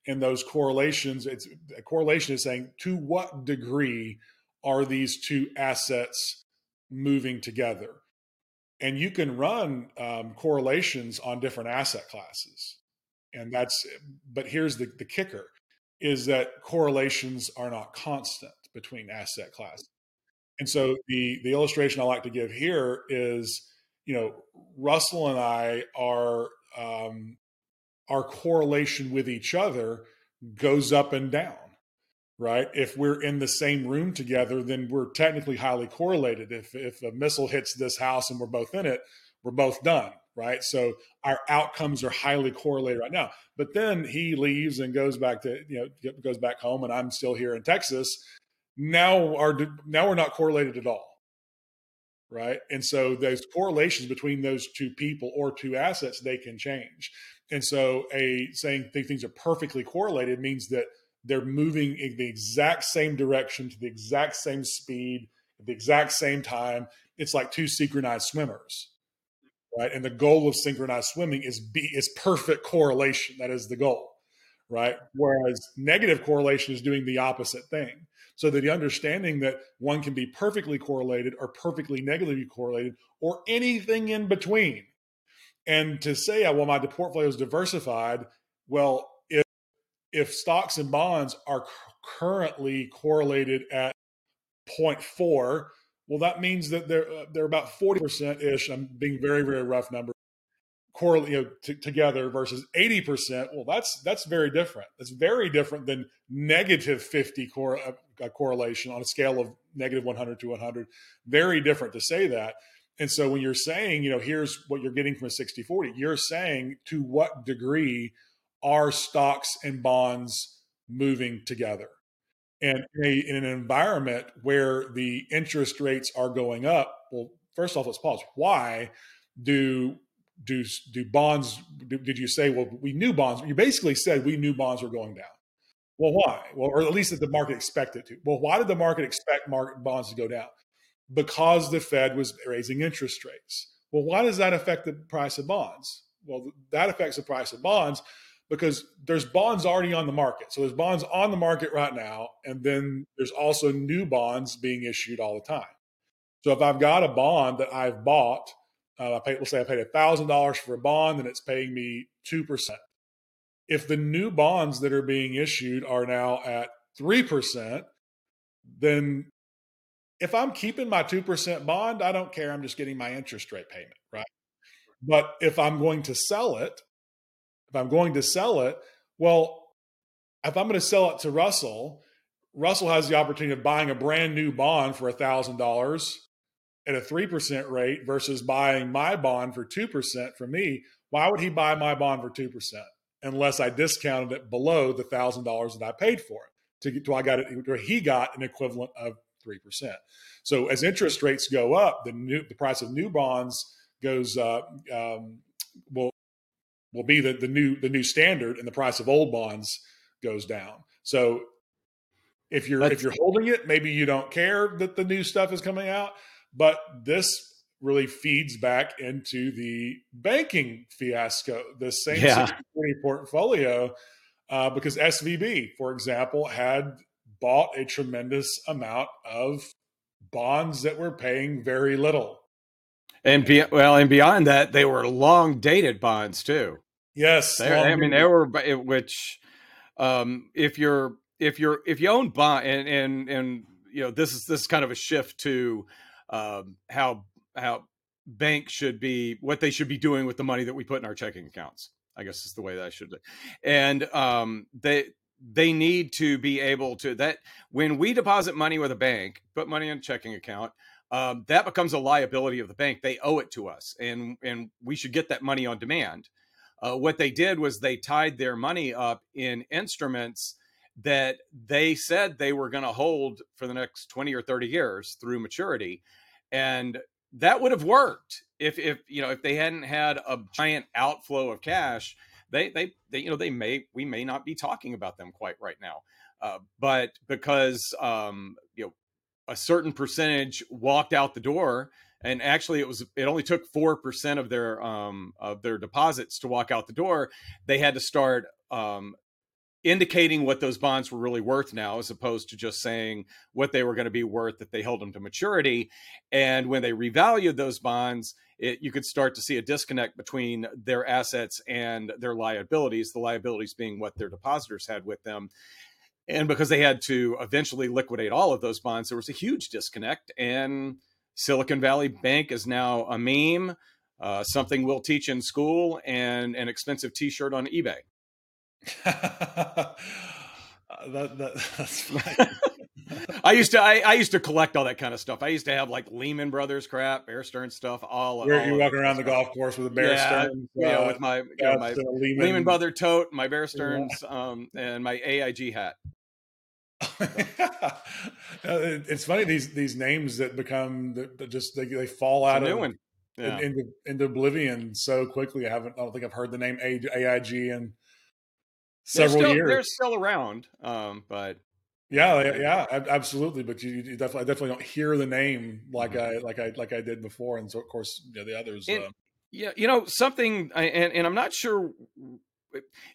And those correlations, it's a correlation is saying to what degree are these two assets moving together? And you can run um, correlations on different asset classes. And that's, but here's the, the kicker is that correlations are not constant between asset classes. And so the the illustration I like to give here is, you know, Russell and I are um, our correlation with each other goes up and down, right? If we're in the same room together, then we're technically highly correlated. If if a missile hits this house and we're both in it, we're both done, right? So our outcomes are highly correlated right now. But then he leaves and goes back to you know goes back home, and I'm still here in Texas. Now our now we're not correlated at all, right? And so those correlations between those two people or two assets they can change. And so a saying things are perfectly correlated means that they're moving in the exact same direction to the exact same speed at the exact same time. It's like two synchronized swimmers right? And the goal of synchronized swimming is be is perfect correlation. That is the goal, right? Whereas negative correlation is doing the opposite thing. So that the understanding that one can be perfectly correlated or perfectly negatively correlated or anything in between. And to say, oh, well, my portfolio is diversified. Well, if if stocks and bonds are currently correlated at 0.4 well, that means that they're uh, they're about forty percent ish. I'm being very very rough number. Correlate you know, t- together versus eighty percent. Well, that's that's very different. That's very different than negative fifty cor- uh, correlation on a scale of negative one hundred to one hundred. Very different to say that. And so when you're saying, you know, here's what you're getting from a 60 40, you're saying to what degree are stocks and bonds moving together? And in, a, in, an environment where the interest rates are going up, well, first off, let's pause. Why do do do bonds? Do, did you say, well, we knew bonds? You basically said we knew bonds were going down. Well, why? Well, or at least that the market expected to. Well, why did the market expect market bonds to go down? Because the Fed was raising interest rates. Well, why does that affect the price of bonds? Well, that affects the price of bonds because there's bonds already on the market. So there's bonds on the market right now, and then there's also new bonds being issued all the time. So if I've got a bond that I've bought, uh, I let's say I paid thousand dollars for a bond and it's paying me two percent. If the new bonds that are being issued are now at three percent, then if I'm keeping my two percent bond, I don't care. I'm just getting my interest rate payment, right? But if I'm going to sell it, if I'm going to sell it, well, if I'm going to sell it to Russell, Russell has the opportunity of buying a brand new bond for $1,000 at a 3% rate versus buying my bond for 2% from me. Why would he buy my bond for 2%? unless I discounted it below the thousand dollars that I paid for it. To get to I got it he got an equivalent of three percent. So as interest rates go up, the new the price of new bonds goes uh, um, will will be the, the new the new standard, and the price of old bonds goes down. So if you're That's, if you're holding it, maybe you don't care that the new stuff is coming out, but this really feeds back into the banking fiasco, the same yeah. portfolio, uh, because SVB, for example, had bought a tremendous amount of bonds that were paying very little. And be, well, and beyond that, they were long dated bonds too. Yes, I mean they were, which um, if you're if you're if you own bond and and and you know this is this is kind of a shift to um, how how banks should be what they should be doing with the money that we put in our checking accounts. I guess is the way that I should. And um, they they need to be able to that when we deposit money with a bank, put money in a checking account. Um, that becomes a liability of the bank. They owe it to us, and and we should get that money on demand. Uh, what they did was they tied their money up in instruments that they said they were going to hold for the next 20 or 30 years through maturity and that would have worked if if you know if they hadn't had a giant outflow of cash they they, they you know they may we may not be talking about them quite right now uh, but because um, you know a certain percentage walked out the door and actually it was it only took 4% of their um, of their deposits to walk out the door. They had to start um, indicating what those bonds were really worth now as opposed to just saying what they were going to be worth that they held them to maturity. And when they revalued those bonds it, you could start to see a disconnect between their assets and their liabilities the liabilities being what their depositors had with them and because they had to eventually liquidate all of those bonds there was a huge disconnect and silicon valley bank is now a meme uh, something we'll teach in school and an expensive t-shirt on ebay that, that, that's fine. I used to I, I, used to collect all that kind of stuff. I used to have like Lehman Brothers crap, Bear Stearns stuff. All where you walking around the golf course with a Bear yeah, Stearns, yeah, uh, with my know, my Lehman. Lehman Brother tote, my Bear Stearns, yeah. um, and my AIG hat. it's funny these these names that become that just they, they fall out of yeah. into, into oblivion so quickly. I haven't I don't think I've heard the name AIG and several they're still, years. They're still around, um, but yeah, yeah, absolutely. But you, you, definitely, I definitely don't hear the name like mm-hmm. I like I like I did before, and so of course you know, the others. And, uh, yeah, you know something, and and I'm not sure.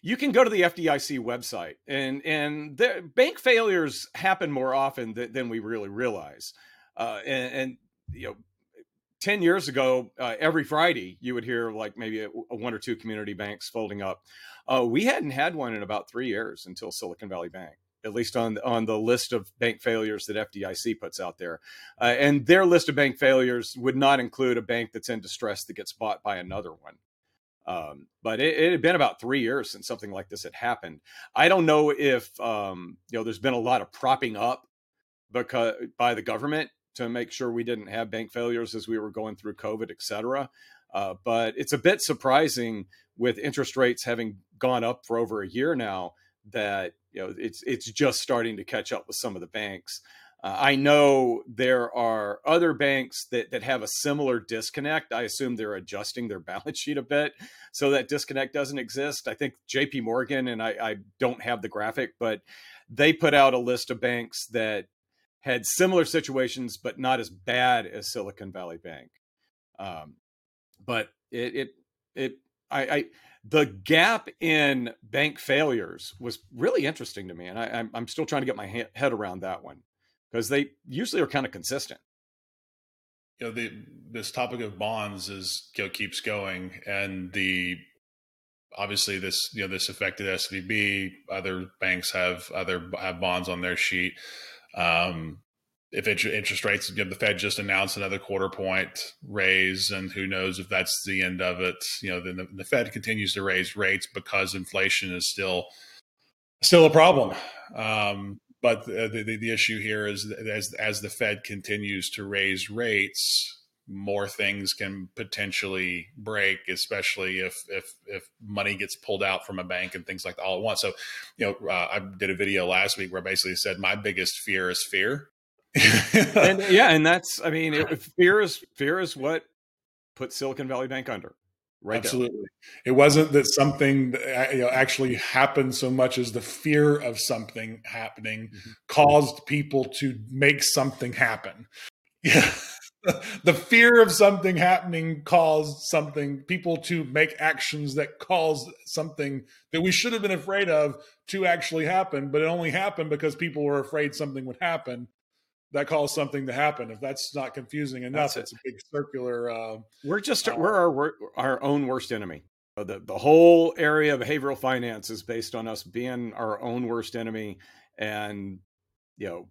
You can go to the FDIC website, and and bank failures happen more often than, than we really realize. Uh, and, and you know, 10 years ago, uh, every Friday, you would hear like maybe a, a one or two community banks folding up. Uh, we hadn't had one in about three years until Silicon Valley Bank, at least on on the list of bank failures that FDIC puts out there. Uh, and their list of bank failures would not include a bank that's in distress that gets bought by another one. Um, but it, it, had been about three years since something like this had happened. I don't know if um, you know there's been a lot of propping up because by the government to make sure we didn't have bank failures as we were going through COVID, et cetera. Uh, but it's a bit surprising with interest rates having gone up for over a year now that you know it's it's just starting to catch up with some of the banks. Uh, I know there are other banks that that have a similar disconnect. I assume they're adjusting their balance sheet a bit so that disconnect doesn't exist. I think J.P. Morgan and I, I don't have the graphic, but they put out a list of banks that had similar situations, but not as bad as Silicon Valley Bank. Um, but it it it I, I the gap in bank failures was really interesting to me, and I, I'm still trying to get my head around that one because they usually are kind of consistent. You know, the this topic of bonds is you know keeps going, and the obviously this you know this affected SVB. Other banks have other have bonds on their sheet. Um, if interest rates, you know, the Fed just announced another quarter point raise, and who knows if that's the end of it. You know, then the, the Fed continues to raise rates because inflation is still still a problem. Um, but the, the, the issue here is as as the Fed continues to raise rates, more things can potentially break, especially if if if money gets pulled out from a bank and things like that all at once. So, you know, uh, I did a video last week where I basically said my biggest fear is fear. and yeah, and that's I mean, it, fear is fear is what put Silicon Valley Bank under. Right Absolutely. There. It wasn't that something you know, actually happened so much as the fear of something happening mm-hmm. caused people to make something happen. Yeah. the fear of something happening caused something people to make actions that caused something that we should have been afraid of to actually happen but it only happened because people were afraid something would happen that caused something to happen. If that's not confusing enough it's a big circular uh, we're just uh, we're our we're our own worst enemy. The the whole area of behavioral finance is based on us being our own worst enemy and you know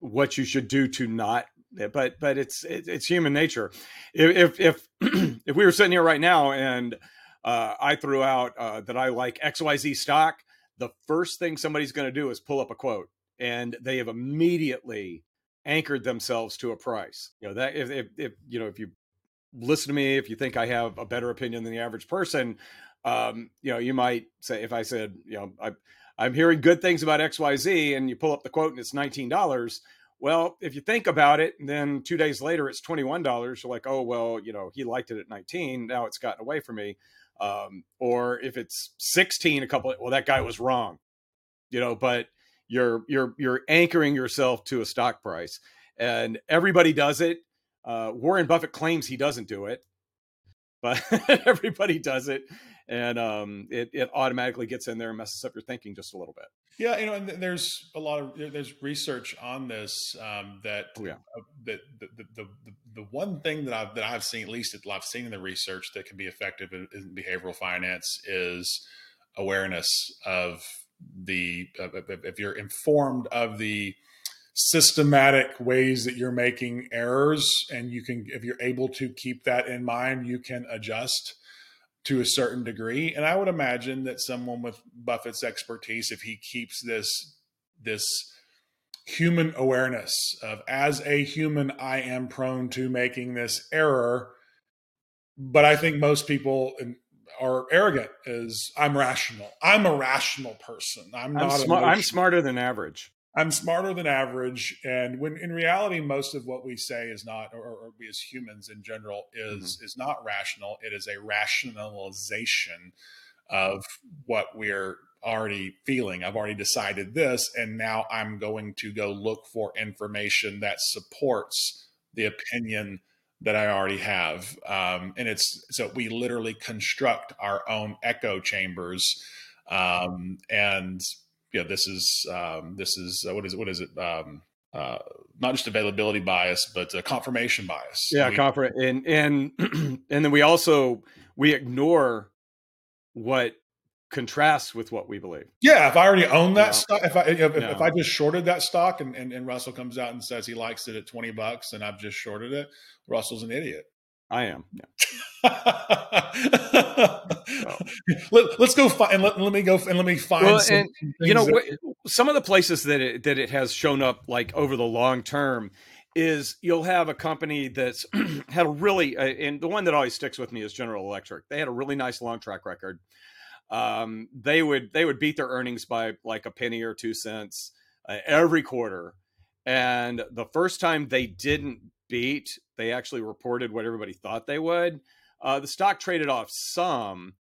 what you should do to not but but it's it's human nature. If if if we were sitting here right now and uh, I threw out uh, that I like X Y Z stock, the first thing somebody's going to do is pull up a quote, and they have immediately anchored themselves to a price. You know that if if, if you know if you listen to me, if you think I have a better opinion than the average person, um, you know you might say if I said you know I. I'm hearing good things about XYZ, and you pull up the quote and it's $19 well, if you think about it, then two days later it's twenty one dollars. You're like, oh well, you know, he liked it at nineteen. Now it's gotten away from me. Um, or if it's sixteen, a couple. well, that guy was wrong. You know, but you're you're you're anchoring yourself to a stock price, and everybody does it. Uh, Warren Buffett claims he doesn't do it, but everybody does it, and um, it it automatically gets in there and messes up your thinking just a little bit. Yeah, you know, and there's a lot of there's research on this um, that oh, yeah. uh, that the, the, the the one thing that I've that I've seen at least I've seen in the research that can be effective in, in behavioral finance is awareness of the if you're informed of the systematic ways that you're making errors and you can if you're able to keep that in mind you can adjust to a certain degree. And I would imagine that someone with Buffett's expertise, if he keeps this this human awareness of as a human, I am prone to making this error. But I think most people are arrogant is I'm rational. I'm a rational person. I'm not. I'm, smart, I'm smarter than average. I'm smarter than average. And when in reality, most of what we say is not, or, or we as humans in general, is mm-hmm. is not rational. It is a rationalization of what we're already feeling. I've already decided this, and now I'm going to go look for information that supports the opinion that I already have. Um, and it's so we literally construct our own echo chambers. Um, and you know, this is um, this is uh, what is it, what is it? Um, uh, not just availability bias, but uh, confirmation bias. Yeah, we, and and and then we also we ignore what contrasts with what we believe. Yeah, if I already own that stock, if I if, no. if, I just shorted that stock, and, and and Russell comes out and says he likes it at twenty bucks, and I've just shorted it, Russell's an idiot. I am. Yeah. let, us go find and let, let, me go and let me find well, some and, you know that- some of the places that it, that it has shown up like over the long term is you'll have a company that's had a really uh, and the one that always sticks with me is General Electric. They had a really nice long track record. Um, they would they would beat their earnings by like a penny or two cents uh, every quarter. And the first time they didn't beat, they actually reported what everybody thought they would. Uh, the stock traded off some,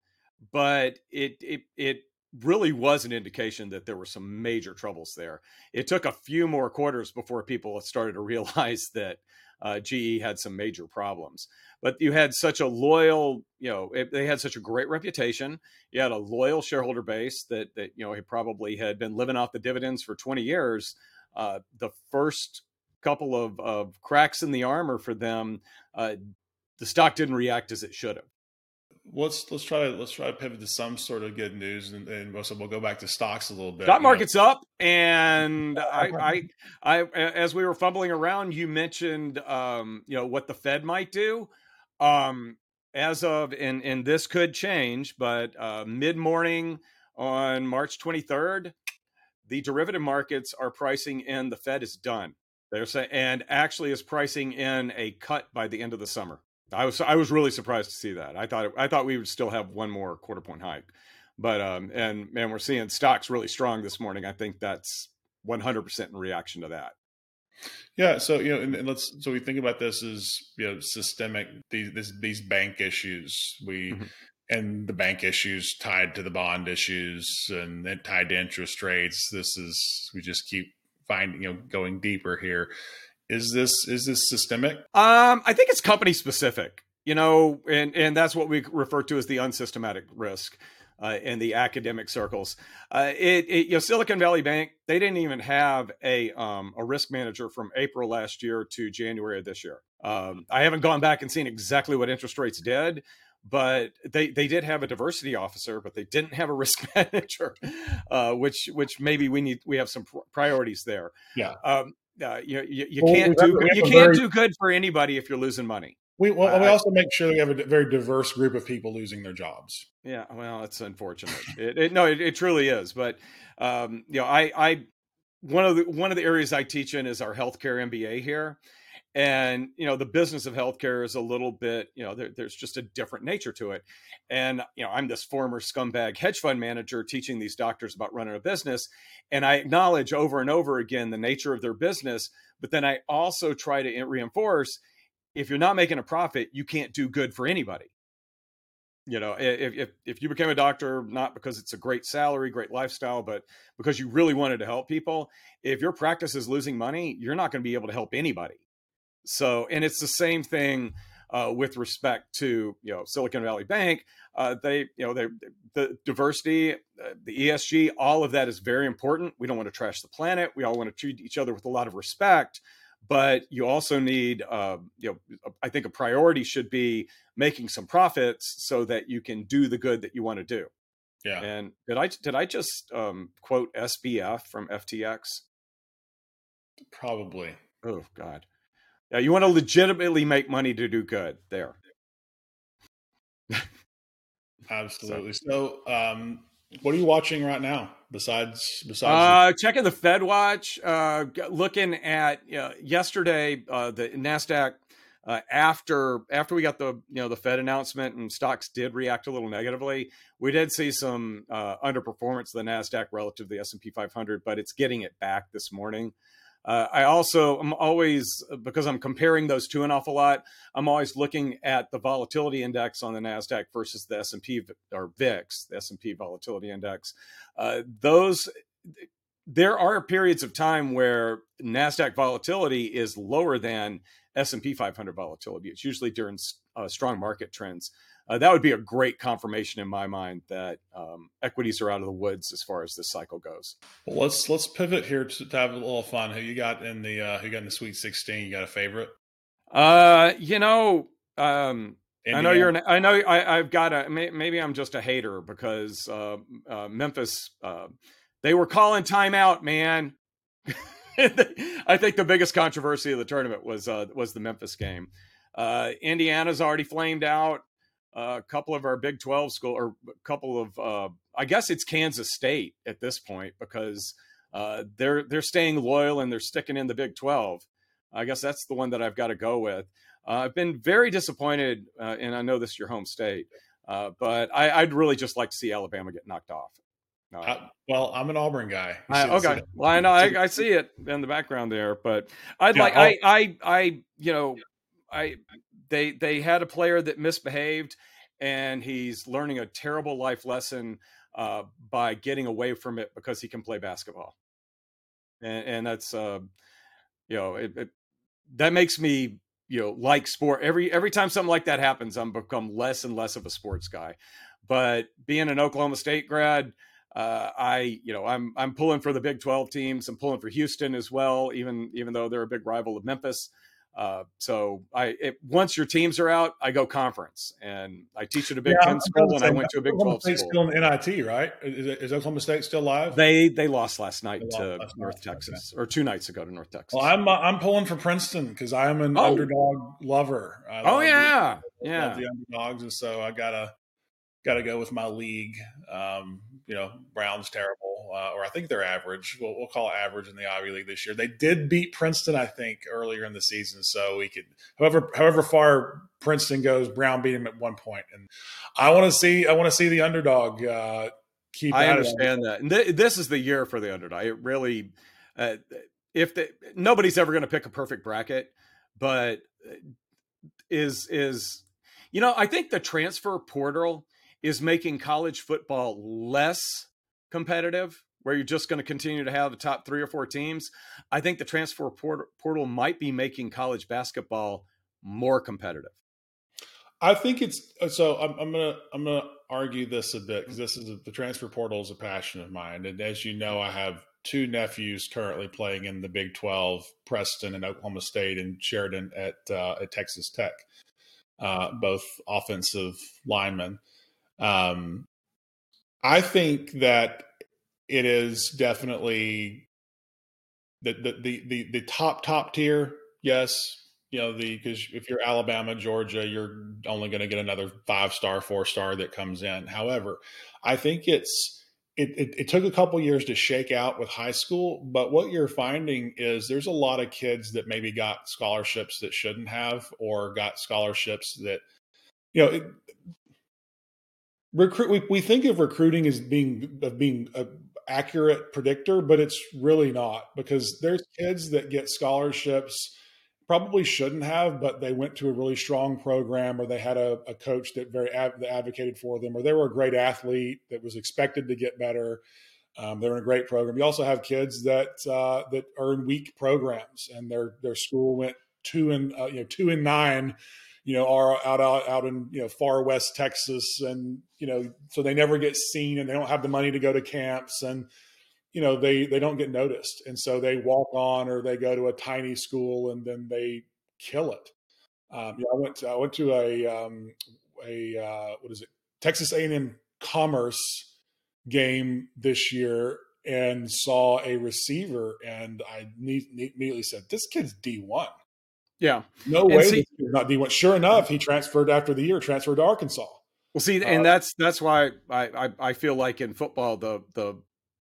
but it it it really was an indication that there were some major troubles there. It took a few more quarters before people started to realize that uh, GE had some major problems. But you had such a loyal, you know, it, they had such a great reputation. You had a loyal shareholder base that that you know he probably had been living off the dividends for 20 years. Uh, the first couple of, of cracks in the armor for them, uh, the stock didn't react as it should have. Let's let's try to let's try to pivot to some sort of good news, and, and we'll go back to stocks a little bit. Stock market's know. up, and I, I, I, as we were fumbling around, you mentioned, um, you know, what the Fed might do. Um, as of and and this could change, but uh, mid morning on March 23rd, the derivative markets are pricing in the Fed is done They're saying, and actually is pricing in a cut by the end of the summer. I was I was really surprised to see that. I thought it, I thought we would still have one more quarter point hike, but um and man, we're seeing stocks really strong this morning. I think that's 100 percent in reaction to that. Yeah, so you know, and, and, let's so we think about this as you know systemic these this, these bank issues. We mm-hmm and the bank issues tied to the bond issues and then tied to interest rates. This is we just keep finding you know going deeper here. Is this is this systemic? Um, I think it's company specific. You know, and and that's what we refer to as the unsystematic risk. Uh, in the academic circles, uh, it, it, you know Silicon Valley Bank they didn't even have a um, a risk manager from April last year to January of this year. Um, I haven't gone back and seen exactly what interest rates did, but they they did have a diversity officer, but they didn't have a risk manager, uh, which which maybe we need we have some priorities there. Yeah. Um, uh, you, you, you well, can't do you can't very, do good for anybody if you're losing money. We well, uh, we also make sure we have a very diverse group of people losing their jobs. Yeah, well, it's unfortunate. it, it, no, it, it, truly is. But um, you know, I, I one of the one of the areas I teach in is our healthcare MBA here, and you know the business of healthcare is a little bit you know there, there's just a different nature to it. And you know i'm this former scumbag hedge fund manager teaching these doctors about running a business and i acknowledge over and over again the nature of their business but then i also try to reinforce if you're not making a profit you can't do good for anybody. You know if, if if you became a doctor not because it's a great salary great lifestyle but because you really wanted to help people if your practice is losing money you're not going to be able to help anybody so, and it's the same thing uh, with respect to you know Silicon Valley Bank. Uh, they you know they the diversity, uh, the ESG, all of that is very important. We don't want to trash the planet. We all want to treat each other with a lot of respect. But you also need, uh, you know, I think a priority should be making some profits so that you can do the good that you want to do. Yeah. And did I did I just um, quote SBF from FTX? Probably. Oh God. Yeah, you want to legitimately make money to do good there. Absolutely. So, um, what are you watching right now besides besides uh, checking the Fed watch? Uh, looking at uh, yesterday uh, the Nasdaq uh, after after we got the you know the Fed announcement and stocks did react a little negatively. We did see some uh, underperformance of the Nasdaq relative to the S and P 500, but it's getting it back this morning. Uh, I also am always because I'm comparing those two an awful lot. I'm always looking at the volatility index on the Nasdaq versus the S and P or VIX, the S and P volatility index. Uh, those there are periods of time where Nasdaq volatility is lower than S and P 500 volatility. It's usually during uh, strong market trends uh, that would be a great confirmation in my mind that um, equities are out of the woods as far as this cycle goes. Well, let's let's pivot here to, to have a little fun. Who you got in the uh, who got in the Sweet Sixteen? You got a favorite? Uh, you know, um, I know you're. An, I know I, have got a. Maybe I'm just a hater because uh, uh, Memphis. Uh, they were calling timeout, man. I think the biggest controversy of the tournament was uh, was the Memphis game. Uh, Indiana's already flamed out a couple of our Big 12 school or a couple of uh, I guess it's Kansas State at this point because uh, they're they're staying loyal and they're sticking in the Big 12. I guess that's the one that I've got to go with. Uh, I've been very disappointed, uh, and I know this is your home state, uh, but I, would really just like to see Alabama get knocked off. Uh, well, I'm an Auburn guy. I, okay, well, I know I, I, see it in the background there, but I'd yeah, like I, I I you know I they they had a player that misbehaved, and he's learning a terrible life lesson uh, by getting away from it because he can play basketball, and, and that's uh, you know it, it, that makes me you know like sport every every time something like that happens i'm become less and less of a sports guy. But being an oklahoma state grad uh, i you know i'm i'm pulling for the big 12 teams i'm pulling for houston as well even even though they're a big rival of memphis uh, so I it, once your teams are out, I go conference, and I teach at a Big yeah, Ten school, and I went to a Big Oklahoma Twelve school. Still in NIT, right? Is, is, Oklahoma State still live? They they lost last night lost to last North night. Texas, or two nights ago to North Texas. Well, I'm uh, I'm pulling for Princeton because I am an oh. underdog lover. I oh yeah, the, yeah, the underdogs, and so I gotta got to go with my league. Um, you know, Brown's terrible, uh, or I think they're average. We'll, we'll, call it average in the Ivy League this year. They did beat Princeton, I think, earlier in the season, so we could, however, however far Princeton goes, Brown beat him at one point. and I want to see, I want to see the underdog uh, keep. I understand that, and th- this is the year for the underdog. It really, uh, if the, nobody's ever going to pick a perfect bracket, but uh, is is you know, I think the transfer portal is making college football less competitive where you're just going to continue to have the top three or four teams. I think the transfer portal might be making college basketball more competitive. I think it's uh, so. I'm, I'm, gonna I'm gonna argue this a bit because this is a, the transfer portal is a passion of mine, and as you know, I have two nephews currently playing in the Big Twelve, Preston and Oklahoma State, and Sheridan at uh, at Texas Tech, uh, both offensive linemen. Um, I think that it is definitely the the the the, the top top tier. Yes, you know the because if you're Alabama, Georgia, you're only going to get another five star, four star that comes in. However, I think it's it, it, it, took a couple years to shake out with high school, but what you're finding is there's a lot of kids that maybe got scholarships that shouldn't have, or got scholarships that, you know, it, recruit. We, we think of recruiting as being of being a accurate predictor, but it's really not because there's kids that get scholarships probably shouldn't have, but they went to a really strong program or they had a, a coach that very that advocated for them or they were a great athlete that was expected to get better. Um, they're in a great program. You also have kids that uh, that are in weak programs and their their school went two and uh, you know two and nine, you know, are out, out out in you know far west Texas and you know so they never get seen and they don't have the money to go to camps and you know they they don't get noticed. And so they walk on or they go to a tiny school and then they kill it. Um, i went to, i went to a um, a uh, what is it? Texas a&m commerce game this year and saw a receiver and i immediately said this kid's d1 yeah no way see, not d1 sure enough he transferred after the year transferred to arkansas well see and uh, that's that's why I, I i feel like in football the the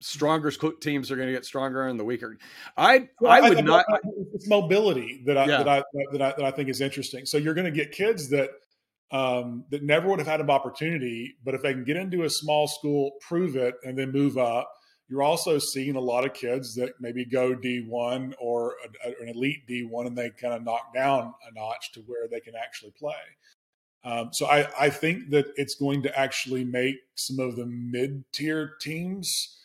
stronger teams are going to get stronger and the weaker. I well, I would I, not. it's mobility that I, yeah. that I that I that I think is interesting. So you're going to get kids that um, that never would have had an opportunity, but if they can get into a small school, prove it, and then move up. You're also seeing a lot of kids that maybe go D1 or a, an elite D1 and they kind of knock down a notch to where they can actually play. Um, so I, I think that it's going to actually make some of the mid tier teams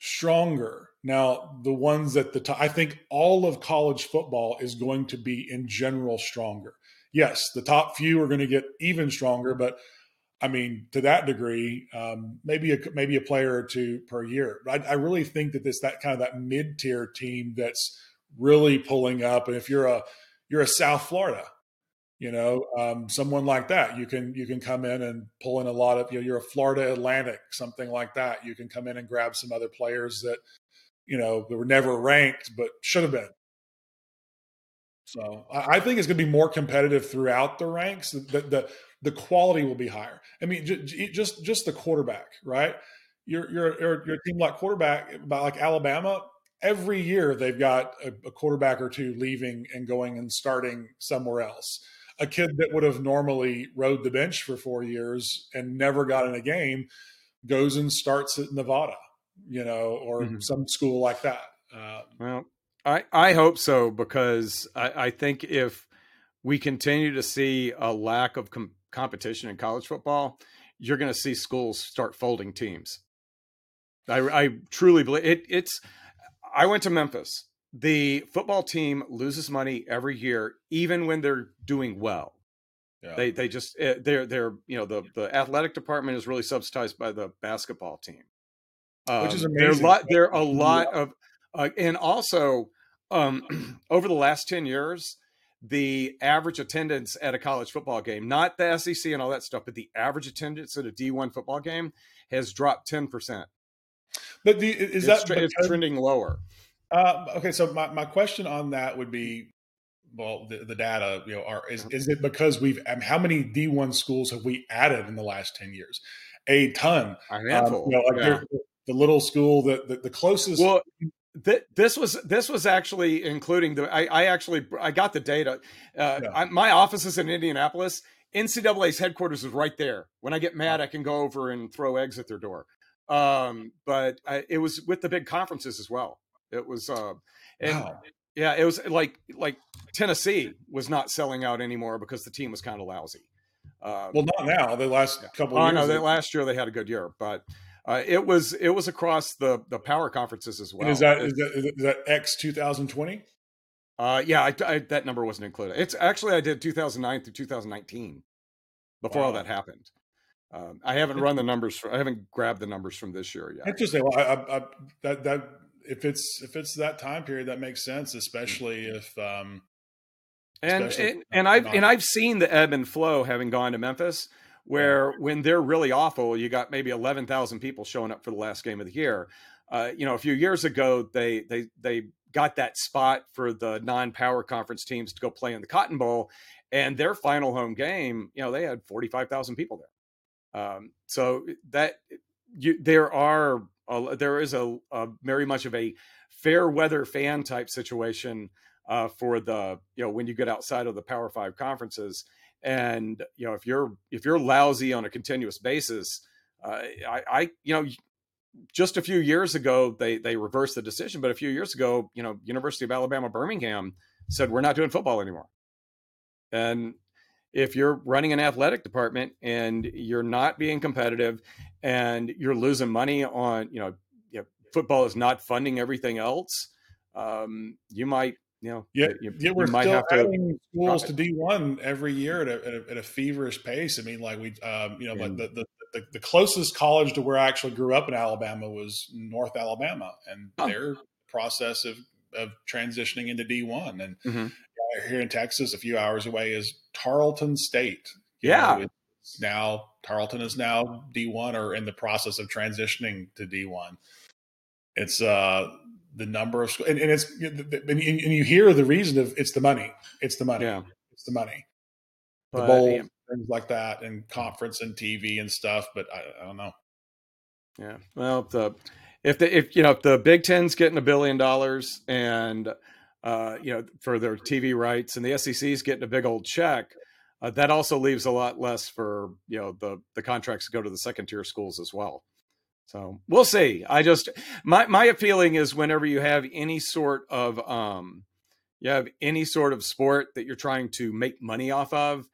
stronger. Now, the ones at the top, I think all of college football is going to be in general stronger. Yes, the top few are going to get even stronger, but I mean, to that degree, um, maybe a maybe a player or two per year. But I, I really think that this that kind of that mid tier team that's really pulling up. And if you're a you're a South Florida, you know um, someone like that you can you can come in and pull in a lot of you know you're a florida atlantic something like that you can come in and grab some other players that you know that were never ranked but should have been so i, think it's going to be more competitive throughout the ranks the, the the quality will be higher i mean just just the quarterback right you're you're you're, team like quarterback by like alabama every year they've got a, a quarterback or two leaving and going and starting somewhere else a kid that would have normally rode the bench for four years and never got in a game goes and starts at Nevada, you know, or mm-hmm. some school like that. Um, well, I, I hope so because I, I, think if we continue to see a lack of com- competition in college football, you're going to see schools start folding teams. I, I truly believe it. It's. I went to Memphis the football team loses money every year, even when they're doing well. Yeah. They they just eh, they're they're you know the the athletic department is really subsidized by the basketball team, um, which is amazing. There are a lot, there are a lot of uh, and also um, over the last ten years, the average attendance at a college football game, not the SEC and all that stuff, but the average attendance at a D one football game has dropped ten percent. But the, is it's, that it's trending lower? Uh, okay, so my, my question on that would be, well, the, the data, you know, are is is it because we've um, how many D one schools have we added in the last ten years? a ton. A handful. Um, you know, like yeah. the little school, the the, the closest. Well, th- this was this was actually including the. I, I actually I got the data. Uh, Yeah. I, my office is in Indianapolis. NCAA's headquarters is right there. When I get mad, I can go over and throw eggs at their door. Um, but I, it was with the big conferences as well. It was, uh, and Wow. yeah, it was like like Tennessee was not selling out anymore because the team was kind of lousy. Uh, well, not now. The last couple. oh years, no, they, last year they had a good year, but uh, it was it was across the the power conferences as well. and is that is that, is that X 2020? Uh, yeah, I, I, that number wasn't included. It's actually I did 2009 through 2019 before all that happened. Um, I haven't run the numbers. For, I haven't grabbed the numbers from this year yet. Interesting. Well, I, I, I, that that if it's if it's that time period, that makes sense, especially if um, And especially and, for and I've and I've seen the ebb and flow having gone to Memphis, where when they're really awful, you got maybe 11,000 people showing up for the last game of the year. Uh, you know, a few years ago, they they they got that spot for the non-power conference teams to go play in the Cotton Bowl, and their final home game, you know, they had 45,000 people there. Um, so that you, there are a, there is a, a very much of a fair weather fan type situation uh, for the you know when you get outside of the Power Five conferences, and you know if you're if you're lousy on a continuous basis, uh, I, I you know just a few years ago they they reversed the decision, but a few years ago you know University of Alabama Birmingham said we're not doing football anymore, and if you're running an athletic department and you're not being competitive and you're losing money on you know, you know football is not funding everything else um, you might you know yeah, you, yeah, we're might still have to adding schools to D one every year at a, at a, at a feverish pace. I mean, like we, um, you know, like And- the, the the the closest college to where I actually grew up in Alabama was North Alabama, and Oh. their process of of transitioning into D one, and Mhm. uh, here in Texas, a few hours away is Tarleton State. You Yeah. know, it's now Tarleton is now D one or in the process of transitioning to D one. It's uh the number of schools, and, and it's and you, and you hear the reason of it's the money, it's the money, yeah it's the money, the but, bowl, yeah, things like that, and conference and TV and stuff. But I, I don't know. yeah. well the if the if you know if the big ten's getting a billion dollars and uh you know for their tv rights and the sec's getting a big old check uh, that also leaves a lot less for you know the the contracts to go to the second tier schools as well so we'll see. I just my my feeling is whenever you have any sort of um you have any sort of sport that you're trying to make money off of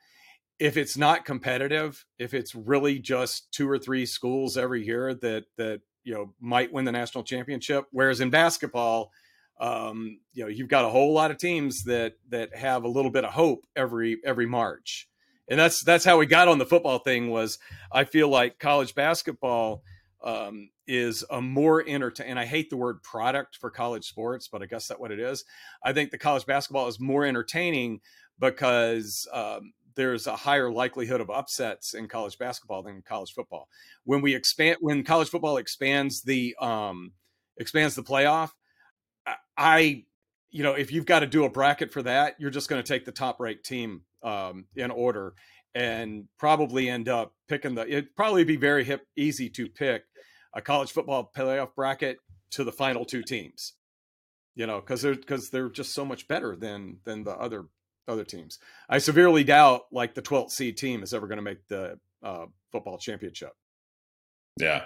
if it's not competitive if it's really just two or three schools every year that that you know might win the national championship whereas in basketball um you know you've got a whole lot of teams that that have a little bit of hope every every march. And that's that's how we got on the football thing was i feel like college basketball um, is a more entertaining, And I hate the word product for college sports, but I guess that's what it is. I think the college basketball is more entertaining because um, there's a higher likelihood of upsets in college basketball than college football. When we expand, when college football expands the um, expands the playoff, I, I, you know, if you've got to do a bracket for that, you're just going to take the top ranked team um, in order and probably end up picking the. It'd probably be very hip, easy to pick a college football playoff bracket to the final two teams. You know, because they're because they're just so much better than than the other other teams. I severely doubt like the 12th seed team is ever going to make the uh, football championship. Yeah.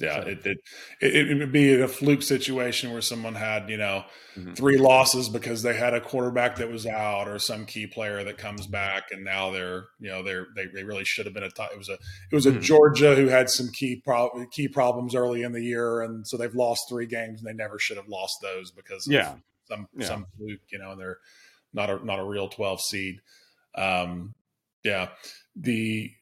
Yeah, So- it, it it it would be a fluke situation where someone had you know Mhm. three losses because they had a quarterback that was out or some key player that comes back and now they're you know they're they, they really should have been a top. It was a it was a Mhm. Georgia who had some key pro- key problems early in the year and so they've lost three games and they never should have lost those because of Yeah. some Yeah. some fluke you know and they're not a not a real twelve seed. Um, yeah, the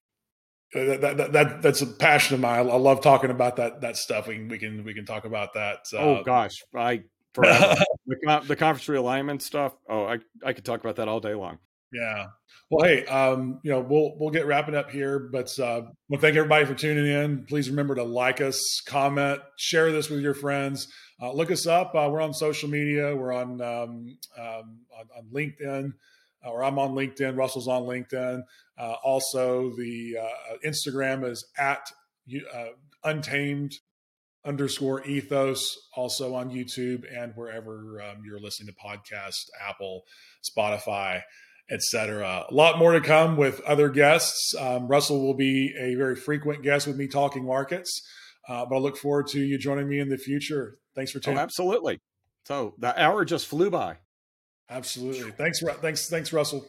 that, that, that that's a passion of mine. I love talking about that that stuff. We can we can we can talk about that. oh uh, gosh, I the, the conference realignment stuff. Oh, I I could talk about that all day long. Yeah. Well, hey, um, you know, we'll we'll get wrapping up here, but uh, well, thank everybody for tuning in. Please remember to like us, comment, share this with your friends. Uh, look us up. Uh, we're on social media. We're on um, um, on, on LinkedIn. Or I'm on LinkedIn. Russell's on LinkedIn. Uh, also, the uh, Instagram is at uh, untamed underscore ethos. Also on YouTube and wherever um, you're listening to podcasts, Apple, Spotify, etc. A lot more to come with other guests. Um, Russell will be a very frequent guest with me talking markets. Uh, but I look forward to you joining me in the future. Thanks for tuning. Oh, absolutely. So the hour just flew by. Absolutely. Thanks, thanks, thanks, Russell.